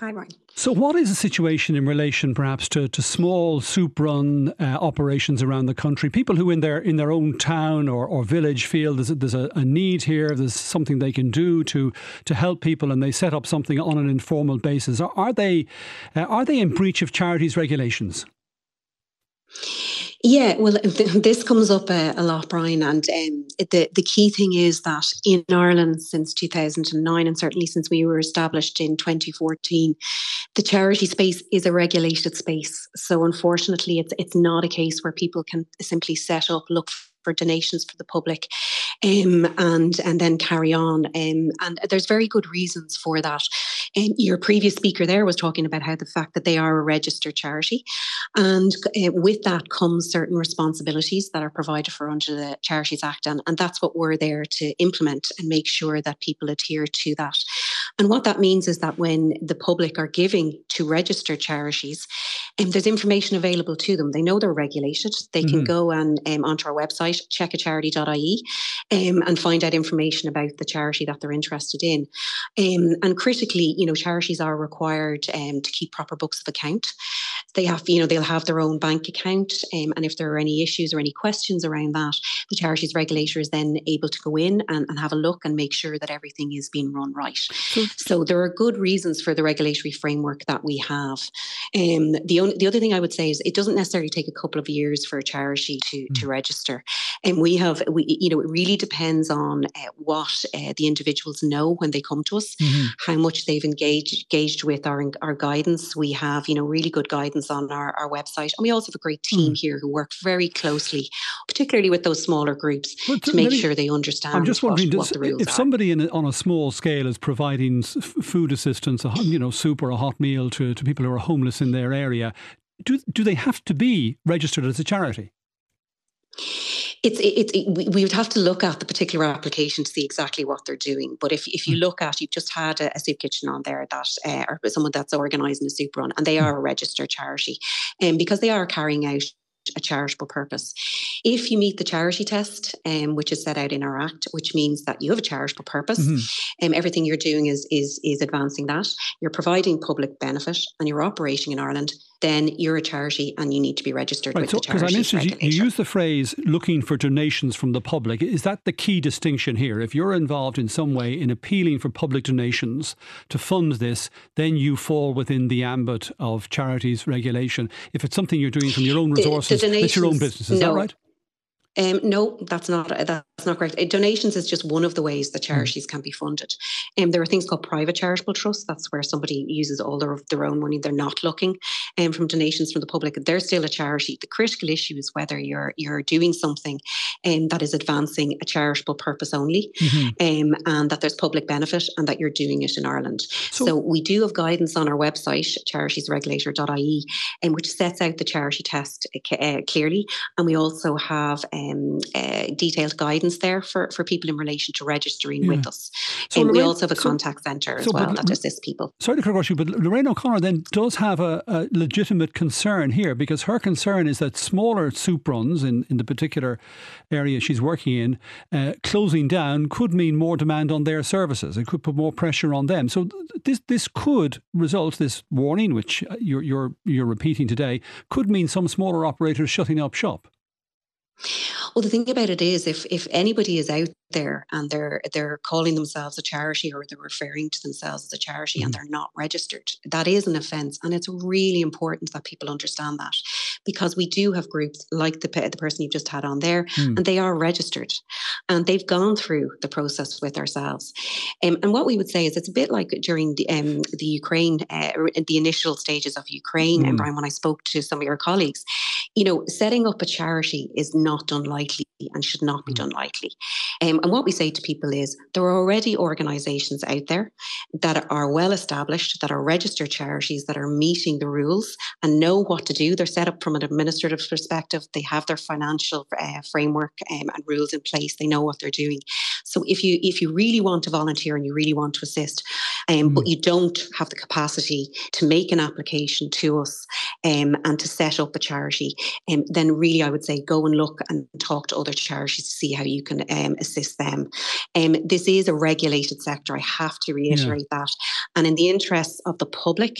Hi, Ryan. So, what is the situation in relation, perhaps, to, to small soup run uh, operations around the country? People who, in their in their own town or, or village, feel there's, a, there's a, a need here, there's something they can do to to help people, and they set up something on an informal basis. Are, are they uh, are they in breach of charities regulations? Yeah, well, th- this comes up uh, a lot, Brian, and um, the the key thing is that in Ireland since 2009, and certainly since we were established in 2014, the charity space is a regulated space. So, unfortunately, it's it's not a case where people can simply set up, look for donations for the public, um, and and then carry on. Um, and there's very good reasons for that. Um, your previous speaker there was talking about how the fact that they are a registered charity, and uh, with that comes certain responsibilities that are provided for under the Charities Act, and, and that's what we're there to implement and make sure that people adhere to that. And what that means is that when the public are giving to registered charities, um, there's information available to them. They know they're regulated. They mm-hmm. can go and um, onto our website, checkacharity.ie, um, and find out information about the charity that they're interested in. Um, and critically, you know, charities are required um, to keep proper books of account. They have, you know, they'll have their own bank account, um, and if there are any issues or any questions around that, the charities regulator is then able to go in and, and have a look and make sure that everything is being run right. So, so there are good reasons for the regulatory framework that we have. Um, the only the other thing I would say is it doesn't necessarily take a couple of years for a charity to mm. to register, and we have we you know it really depends on uh, what uh, the individuals know when they come to us, mm-hmm. how much they've engaged engaged with our our guidance. We have you know really good guidance on our, our website, and we also have a great team mm. here who work very closely, particularly with those smaller groups, to, to make sure they understand. I'm just wondering, what, what if are. somebody a, on a small scale is providing food assistance, a, you know, soup or a hot meal to, to people who are homeless in their area, do do they have to be registered as a charity? It's it's it, we would have to look at the particular application to see exactly what they're doing. But if if you hmm. look at, you've just had a, a soup kitchen on there that uh, or someone that's organising a soup run, and they hmm. are a registered charity, and um, because they are carrying out a charitable purpose. If you meet the charity test, um, which is set out in our Act, which means that you have a charitable purpose, mm-hmm. um, everything you're doing is is is advancing that. You're providing public benefit, and you're operating in Ireland then you're a charity and you need to be registered right, with so, the charity. Because you, you use the phrase looking for donations from the public. Is that the key distinction here? If you're involved in some way in appealing for public donations to fund this, then you fall within the ambit of charities regulation. If it's something you're doing from your own resources, the, the it's your own business. Is no, that right? Um, no, that's not that's not correct. Uh, donations is just one of the ways that hmm. charities can be funded. Um, there are things called private charitable trusts. That's where somebody uses all their, their own money. They're not looking um, from donations from the public. They're still a charity. The critical issue is whether you're you're doing something um, that is advancing a charitable purpose only, mm-hmm. um, and that there's public benefit, and that you're doing it in Ireland. So, so we do have guidance on our website, charitiesregulator.ie, um, which sets out the charity test uh, clearly, and we also have. Um, um, uh, detailed guidance there for, for people in relation to registering yeah. with us. So and Lorraine, we also have a so, contact centre as so, well that assists people. Sorry to cut you, but Lorraine O'Connor then does have a, a, legitimate concern here because her concern is that smaller soup runs in, in the particular area she's working in, uh, closing down could mean more demand on their services. It could put more pressure on them. So this this could result, this warning, which uh, you're, you're, you're repeating today, could mean some smaller operators shutting up shop. Well, the thing about it is, if if anybody is out there and they're they're calling themselves a charity or they're referring to themselves as a charity mm-hmm. and they're not registered, that is an offence, and it's really important that people understand that because we do have groups like the the person you've just had on there, mm. and they are registered, and they've gone through the process with ourselves, um, and what we would say is it's a bit like during the um, the Ukraine uh, the initial stages of Ukraine, mm. and Brian, when I spoke to some of your colleagues, you know, setting up a charity is not done lightly and should not be mm. done lightly. Um, and what we say to people is there are already organisations out there that are well established, that are registered charities, that are meeting the rules and know what to do. They're set up from an administrative perspective. They have their financial uh, framework um, and rules in place. They know what they're doing. So if you if you really want to volunteer and you really want to assist, um, mm. but you don't have the capacity to make an application to us um, and to set up a charity, um, then really I would say go and look and talk to other charities to see how you can um, assist them. Um, this is a regulated sector. I have to reiterate yeah. that. And in the interests of the public,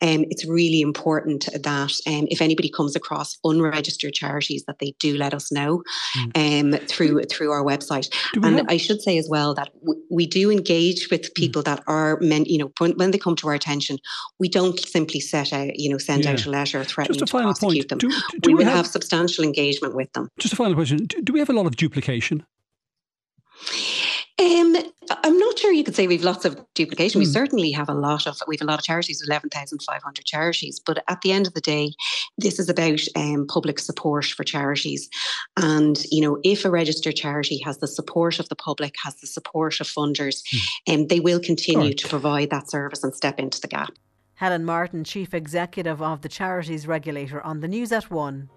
um, it's really important that um, if anybody comes across unregistered charities, that they do let us know mm. um, through through our website. And have- I should say as well that w- we do engage with mm. people mm. that are meant, you know, when, when, they come to our attention, we don't simply set out, you know, send yeah. out a letter threatening to prosecute point. them. Do, do we, we have, have substantial engagement with them. Just a final question: Do, do we have a lot of duplication? Um, I'm not sure you could say we've lots of duplication. Mm. We hmm. certainly have a lot of we've a lot of charities, eleven thousand five hundred charities. But at the end of the day, this is about um, public support for charities. And you know, if a registered charity has the support of the public, has the support of funders, and mm. um, they will continue right. to provide that service and step into the gap. Helen Martin, Chief Executive of the Charities Regulator, on the news at one.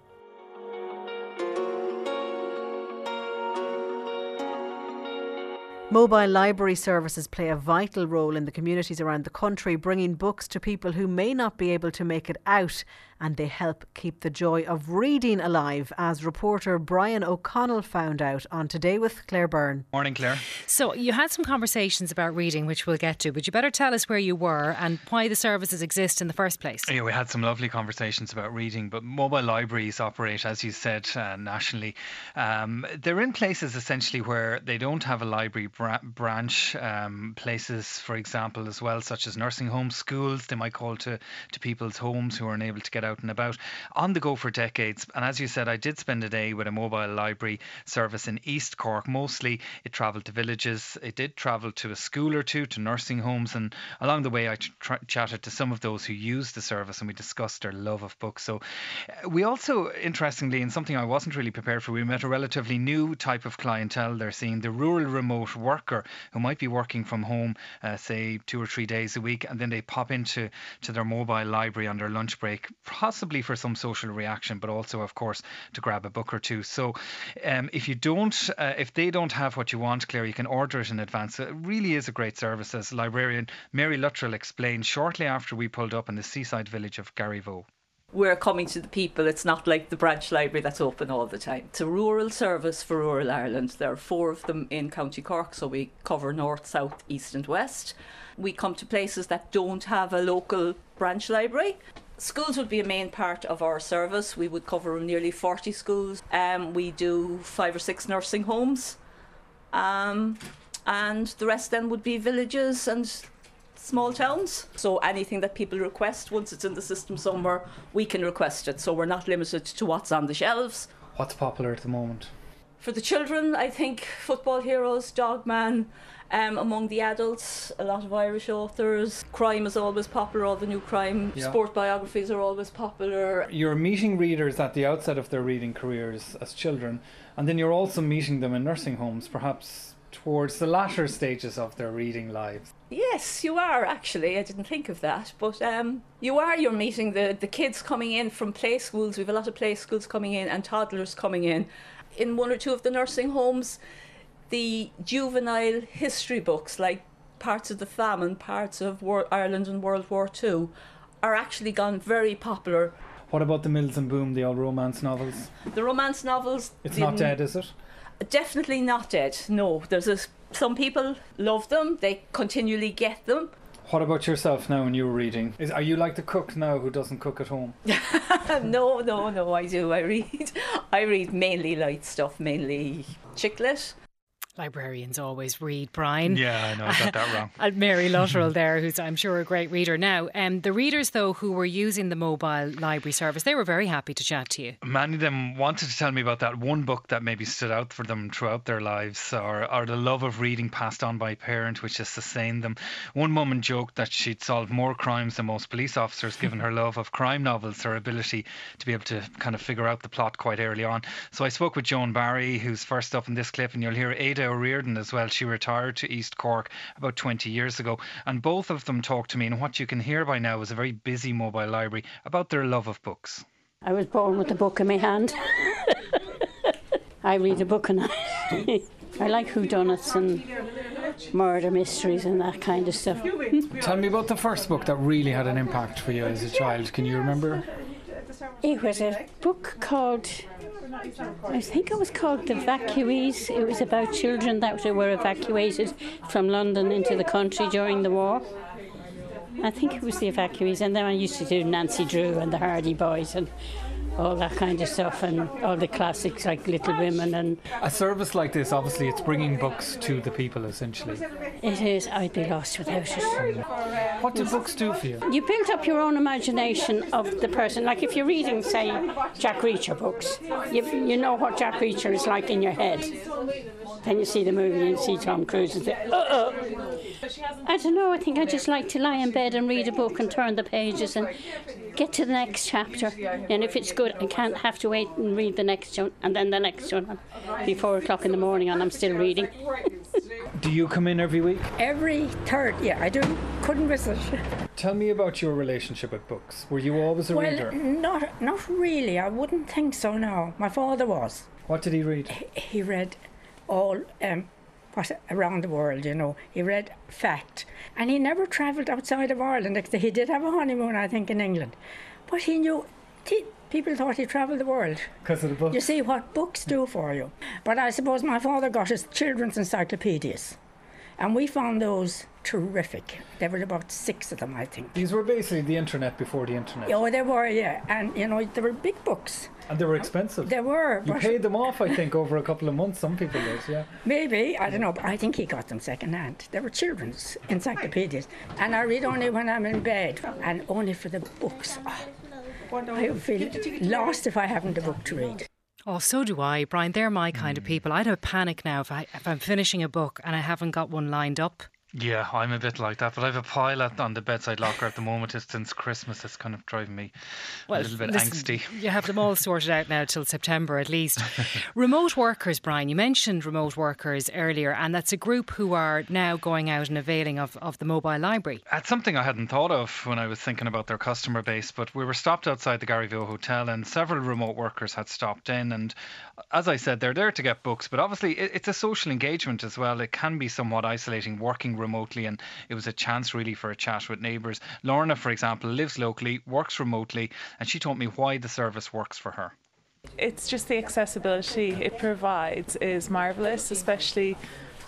Mobile library services play a vital role in the communities around the country, bringing books to people who may not be able to make it out and they help keep the joy of reading alive, as reporter Brian O'Connell found out on Today with Claire Byrne. Morning, Claire. So, you had some conversations about reading, which we'll get to, but you better tell us where you were and why the services exist in the first place. Yeah, we had some lovely conversations about reading, but mobile libraries operate, as you said, uh, nationally. Um, they're in places essentially where they don't have a library bra- branch, um, places, for example, as well, such as nursing homes, schools. They might call to, to people's homes who are unable to get out and about on the go for decades. And as you said, I did spend a day with a mobile library service in East Cork. Mostly it travelled to villages. It did travel to a school or two, to nursing homes. And along the way, I chatted to some of those who used the service and we discussed their love of books. So uh, we also, interestingly, in something I wasn't really prepared for, we met a relatively new type of clientele they're seeing the rural remote worker who might be working from home, uh, say two or three days a week, and then they pop into to their mobile library on their lunch break, possibly for some social reaction, but also, of course, to grab a book or two. So, um, if you don't, uh, if they don't have what you want, Claire, you can order it in advance. It really is a great service, as librarian Mary Luttrell explained shortly after we pulled up in the seaside village of Garryvoe we're coming to the people. It's not like the branch library that's open all the time. It's a rural service for rural Ireland. There are four of them in County Cork, so we cover north, south, east, and west. We come to places that don't have a local branch library. Schools would be a main part of our service. We would cover nearly 40 schools. Um, we do five or six nursing homes. Um, and the rest then would be villages and small towns. So anything that people request, once it's in the system somewhere, we can request it. So we're not limited to what's on the shelves. What's popular at the moment? For the children, I think Football Heroes, Dogman, um, among the adults, a lot of Irish authors. Crime is always popular, all the new crime. Yeah. Sport biographies are always popular. You're meeting readers at the outset of their reading careers as children, and then you're also meeting them in nursing homes, perhaps towards the latter stages of their reading lives. Yes, you are actually. I didn't think of that, but um, you are. You're meeting the the kids coming in from play schools. We have a lot of play schools coming in and toddlers coming in. In one or two of the nursing homes, the juvenile history books, like parts of the famine, parts of War- Ireland and World War Two, are actually gone very popular. What about the Mills and Boon, the old romance novels? The romance novels. It's not dead, is it? Definitely not dead. No, there's a, some people love them. They continually get them. What about yourself now when you're reading? Is, are you like the cook now who doesn't cook at home? no, no, no, I do. I read I read mainly light stuff, mainly chick lit librarians always read, Brian. Yeah, I know, I got that wrong. and Mary Luttrell there, who's I'm sure a great reader. Now, um, the readers, though, who were using the mobile library service, they were very happy to chat to you. Many of them wanted to tell me about that one book that maybe stood out for them throughout their lives, or, or the love of reading passed on by a parent, which has sustained them. One woman joked that she'd solved more crimes than most police officers, given her love of crime novels, her ability to be able to kind of figure out the plot quite early on. So I spoke with Joan Barry, who's first up in this clip, and you'll hear Ada O'Riordan as well. She retired to East Cork about 20 years ago. And both of them talked to me, and what you can hear by now is a very busy mobile library about their love of books. I was born with a book in my hand. I read a book and I, I like whodunits and murder mysteries and that kind of stuff. Tell me about the first book that really had an impact for you as a child. Can you remember? It was a book called I think it was called The Evacuees. It was about children that were evacuated from London into the country during the war. I think it was The Evacuees. And then I used to do Nancy Drew and the Hardy Boys and all that kind of stuff, and all the classics like Little Women. And A service like this, obviously, it's bringing books to the people essentially. it is. I'd be lost without it. What do books do for you? You build up your own imagination of the person. Like if you're reading, say, Jack Reacher books, you, you know what Jack Reacher is like in your head. Then you see the movie and you see Tom Cruise and say, uh-uh. I don't know, I think I just like to lie in bed and read a book and turn the pages and get to the next chapter. And if it's good, I can't have to wait and read the next one and then the next one. Be four o'clock in the morning and I'm still reading. Do you come in every week? Every third, yeah, I do. Couldn't miss it. Tell me about your relationship with books. Were you always a well, reader? not not really. I wouldn't think so. now. my father was. What did he read? He read all um, what around the world. You know, he read fact, and he never travelled outside of Ireland. Except He did have a honeymoon, I think, in England, but he knew. He, people thought he travelled the world. Because of the books? You see what books do for you. But I suppose my father got his children's encyclopedias, and we found those terrific. There were about six of them, I think. These were basically the internet before the internet. Oh, they were, yeah. And, you know, they were big books. And they were expensive. They were. You paid them off, I think, over a couple of months. Some people did, yeah. Maybe, I don't know, but I think he got them secondhand. hand. They were children's encyclopedias. And I read only when I'm in bed, and only for the books. Oh, I feel lost if I haven't a book to read. Oh, so do I, Brian. They're my kind of hmm. people. I'd have panic now if, I, if I'm finishing a book and I haven't got one lined up. Yeah, I'm a bit like that, but I have a pile at, on the bedside locker at the moment. It's since Christmas. It's kind of driving me a little bit listen, angsty. You have them all sorted out now till September at least. remote workers, Brian, you mentioned remote workers earlier, and that's a group who are now going out and availing of, of the mobile library. That's something I hadn't thought of when I was thinking about their customer base, but we were stopped outside the Garryvoe Hotel and several remote workers had stopped in. And as I said, they're there to get books, but obviously it, it's a social engagement as well. It can be somewhat isolating working remotely, and it was a chance really for a chat with neighbours. Lorna, for example, lives locally, works remotely, and she told me why the service works for her. It's just the accessibility it provides is marvellous, especially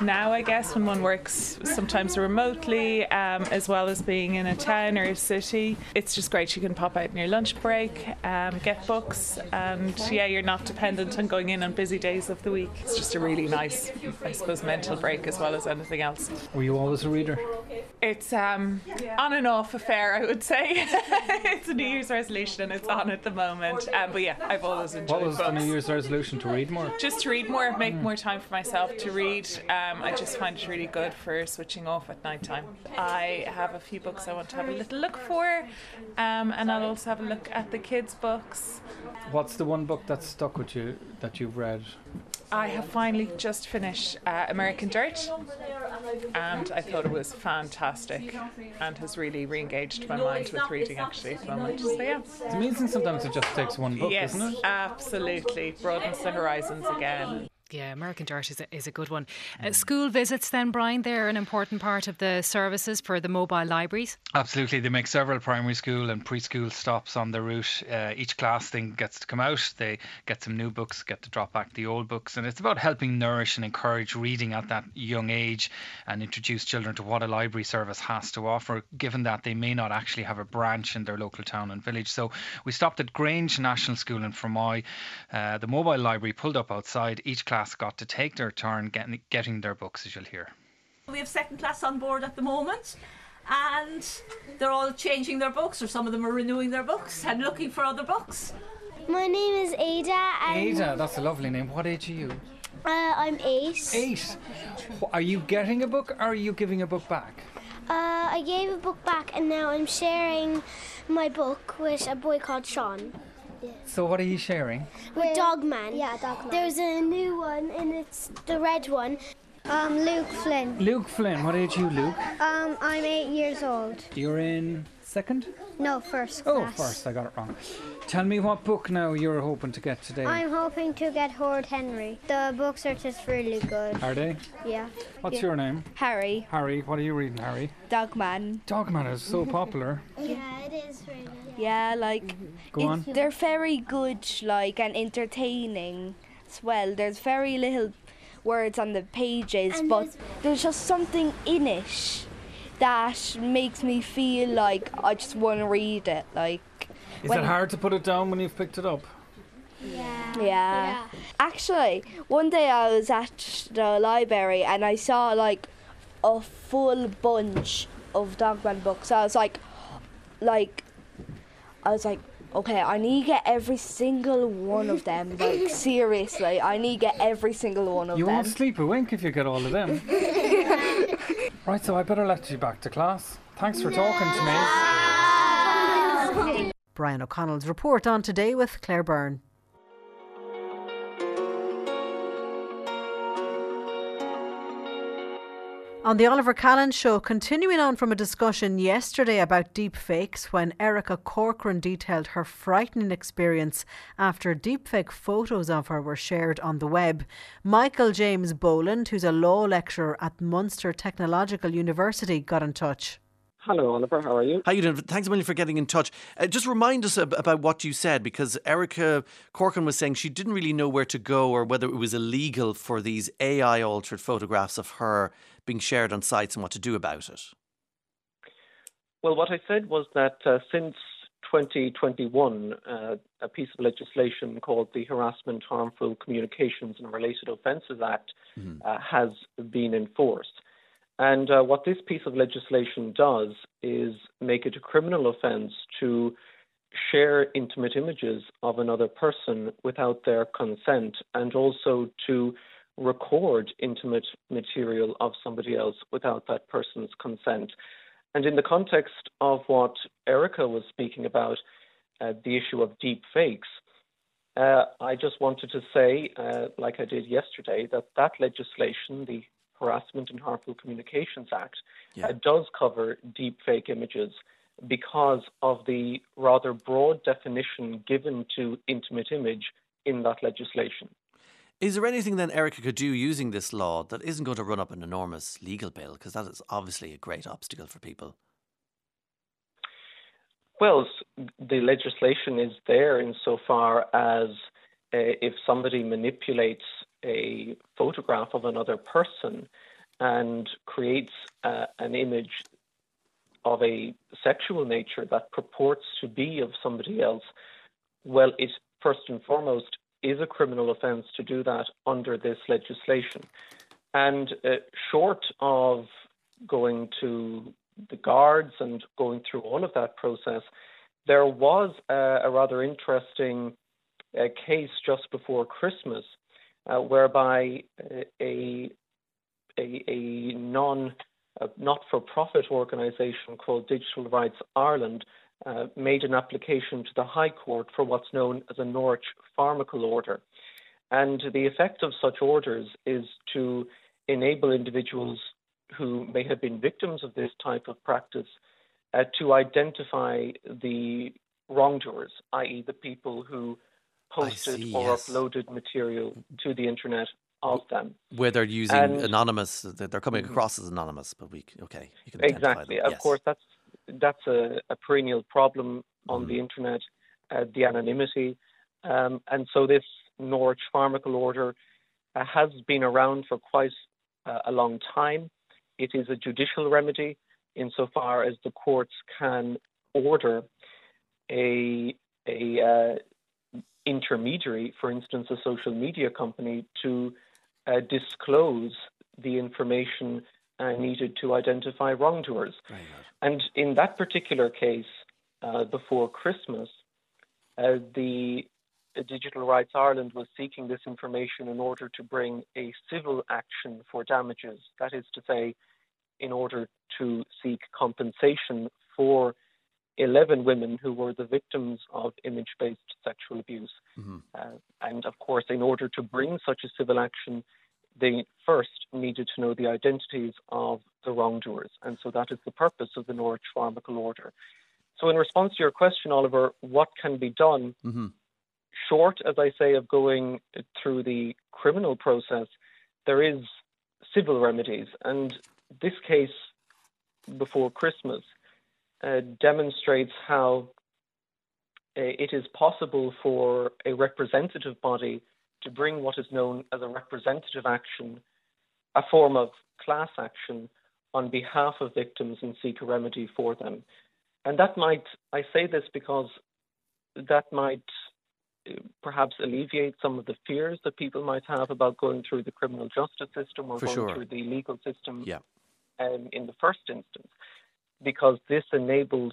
now, I guess, when one works sometimes remotely, um, as well as being in a town or a city. It's just great. You can pop out in your lunch break, um, get books, and yeah, you're not dependent on going in on busy days of the week. It's just a really nice, I suppose, mental break as well as anything else. Were you always a reader? It's um, on and off affair, I would say. it's a New Year's resolution and it's on at the moment. Um, but yeah, I've always enjoyed What was books. the New Year's resolution to read more? Just to read more, make more time for myself to read. Um, I just find it really good for switching off at night time. I have a few books I want to have a little look for, um, and I'll also have a look at the kids' books. What's the one book that stuck with you that you've read? I have finally just finished uh, American Dirt, and I thought it was fantastic, and has really re-engaged my mind with reading actually at the moment. So yeah. It's amazing sometimes it just takes one book, yes, isn't it? absolutely. Broadens the horizons again. Yeah, American Dirt is a, is a good one. Uh, school visits, then, Brian, they're an important part of the services for the mobile libraries. Absolutely. They make several primary school and preschool stops on the route. Uh, each class thing gets to come out. They get some new books, get to drop back the old books. And it's about helping nourish and encourage reading at that young age and introduce children to what a library service has to offer, given that they may not actually have a branch in their local town and village. So we stopped at Grange National School in Fermoy. Uh, the mobile library pulled up outside. Each class got to take their turn getting, getting their books, as you'll hear. We have second class on board at the moment, and they're all changing their books, or some of them are renewing their books and looking for other books. My name is Ada. And Ada, that's a lovely name. What age are you? Uh, I'm eight. Eight. Are you getting a book or are you giving a book back? Uh, I gave a book back, and now I'm sharing my book with a boy called Sean. So what are you sharing? With Dogman. Yeah, Dogman. There's a new one, and it's the red one. Um, Luke Flynn. Luke Flynn. What age are you, Luke? Um, I'm eight years old. You're in second? No, first oh, class. Oh, first. I got it wrong. Tell me what book now you're hoping to get today. I'm hoping to get Horrid Henry. The books are just really good. Are they? Yeah. What's Yeah. your name? Harry. Harry. What are you reading, Harry? Dogman. Dogman is so popular. Yeah, it is really. Yeah, like mm-hmm. Go on. they're very good, like and entertaining as well. There's very little words on the pages, And but there's- there's just something in it that makes me feel like I just want to read it. Like Is it hard to put it down when you've picked it up? Yeah. Yeah. Actually, one day I was at the library and I saw like a full bunch of Dogman books. I was like, like, I was like, okay, I need to get every single one of them. Like seriously, I need to get every single one of You them. You won't sleep a wink if you get all of them. right, so I better let you back to class. Thanks for talking to me. Brian O'Connell's report on today with Claire Byrne. On the Oliver Callan show, continuing on from a discussion yesterday about deepfakes when Erica Corcoran detailed her frightening experience after deepfake photos of her were shared on the web. Michael James Boland, who's a law lecturer at Munster Technological University, got in touch. Hello, Oliver. How are you? How are you doing? Thanks a million for getting in touch. Uh, just remind us ab- about what you said because Erica Corcoran was saying she didn't really know where to go or whether it was illegal for these AI altered photographs of her being shared on sites and what to do about it. Well, what I said was that uh, since 2021, uh, a piece of legislation called the Harassment, Harmful Communications and Related Offences Act uh, has been enforced. And uh, what this piece of legislation does is make it a criminal offence to share intimate images of another person without their consent and also to record intimate material of somebody else without that person's consent. And in the context of what Erica was speaking about, uh, the issue of deep fakes, uh, I just wanted to say, uh, like I did yesterday, that that legislation, the Harassment and Harmful Communications Act, uh, does cover deep fake images because of the rather broad definition given to intimate image in that legislation. Is there anything then Erica could do using this law that isn't going to run up an enormous legal bill? Because that is obviously a great obstacle for people. Well, the legislation is there insofar as uh, if somebody manipulates a photograph of another person and creates uh, an image of a sexual nature that purports to be of somebody else, well, it first and foremost is a criminal offence to do that under this legislation. And uh, short of going to the guards and going through all of that process, there was a, a rather interesting uh, case just before Christmas uh, whereby uh, a, a, a non a not-for-profit organisation called Digital Rights Ireland uh, made an application to the High Court for what's known as a Norwich Pharmacal Order. And the effect of such orders is to enable individuals who may have been victims of this type of practice uh, to identify the wrongdoers, i.e., the people who posted see, or yes. uploaded material to the internet of them. Where they're using And- anonymous, they're coming across as anonymous, but we okay, you can identify Exactly. Of Yes. course, that's that's a, a perennial problem on Mm. the internet, uh, the anonymity, um, and so this Norwich Pharmacal Order uh, has been around for quite uh, a long time. It is a judicial remedy insofar as the courts can order a a uh, intermediary, for instance, a social media company, to uh, disclose the information uh, needed to identify wrongdoers. And in that particular case, uh, before Christmas, uh, the Digital Rights Ireland was seeking this information in order to bring a civil action for damages. That is to say, in order to seek compensation for 11 women who were the victims of image based sexual abuse. Uh, and of course, in order to bring such a civil action, they first needed to know the identities of the wrongdoers. And so that is the purpose of the Norwich Pharmacal Order. So, in response to your question, Oliver, what can be done? Mm-hmm. Short, as I say, of going through the criminal process, there is civil remedies. And this case before Christmas uh, demonstrates how uh, it is possible for a representative body to bring what is known as a representative action, a form of class action on behalf of victims and seek a remedy for them. And that might, I say this because that might perhaps alleviate some of the fears that people might have about going through the criminal justice system or For going sure. through the legal system Yeah. um, in the first instance, because this enables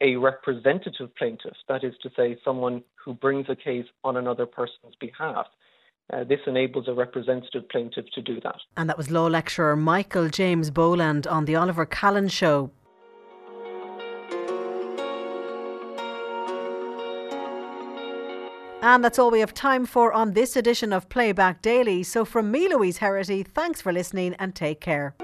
a representative plaintiff, that is to say, someone who brings a case on another person's behalf. Uh, this enables a representative plaintiff to do that. And that was law lecturer Michael James Boland on the Oliver Callan Show. And that's all we have time for on this edition of Playback Daily. So from me, Louise Herity, thanks for listening and take care.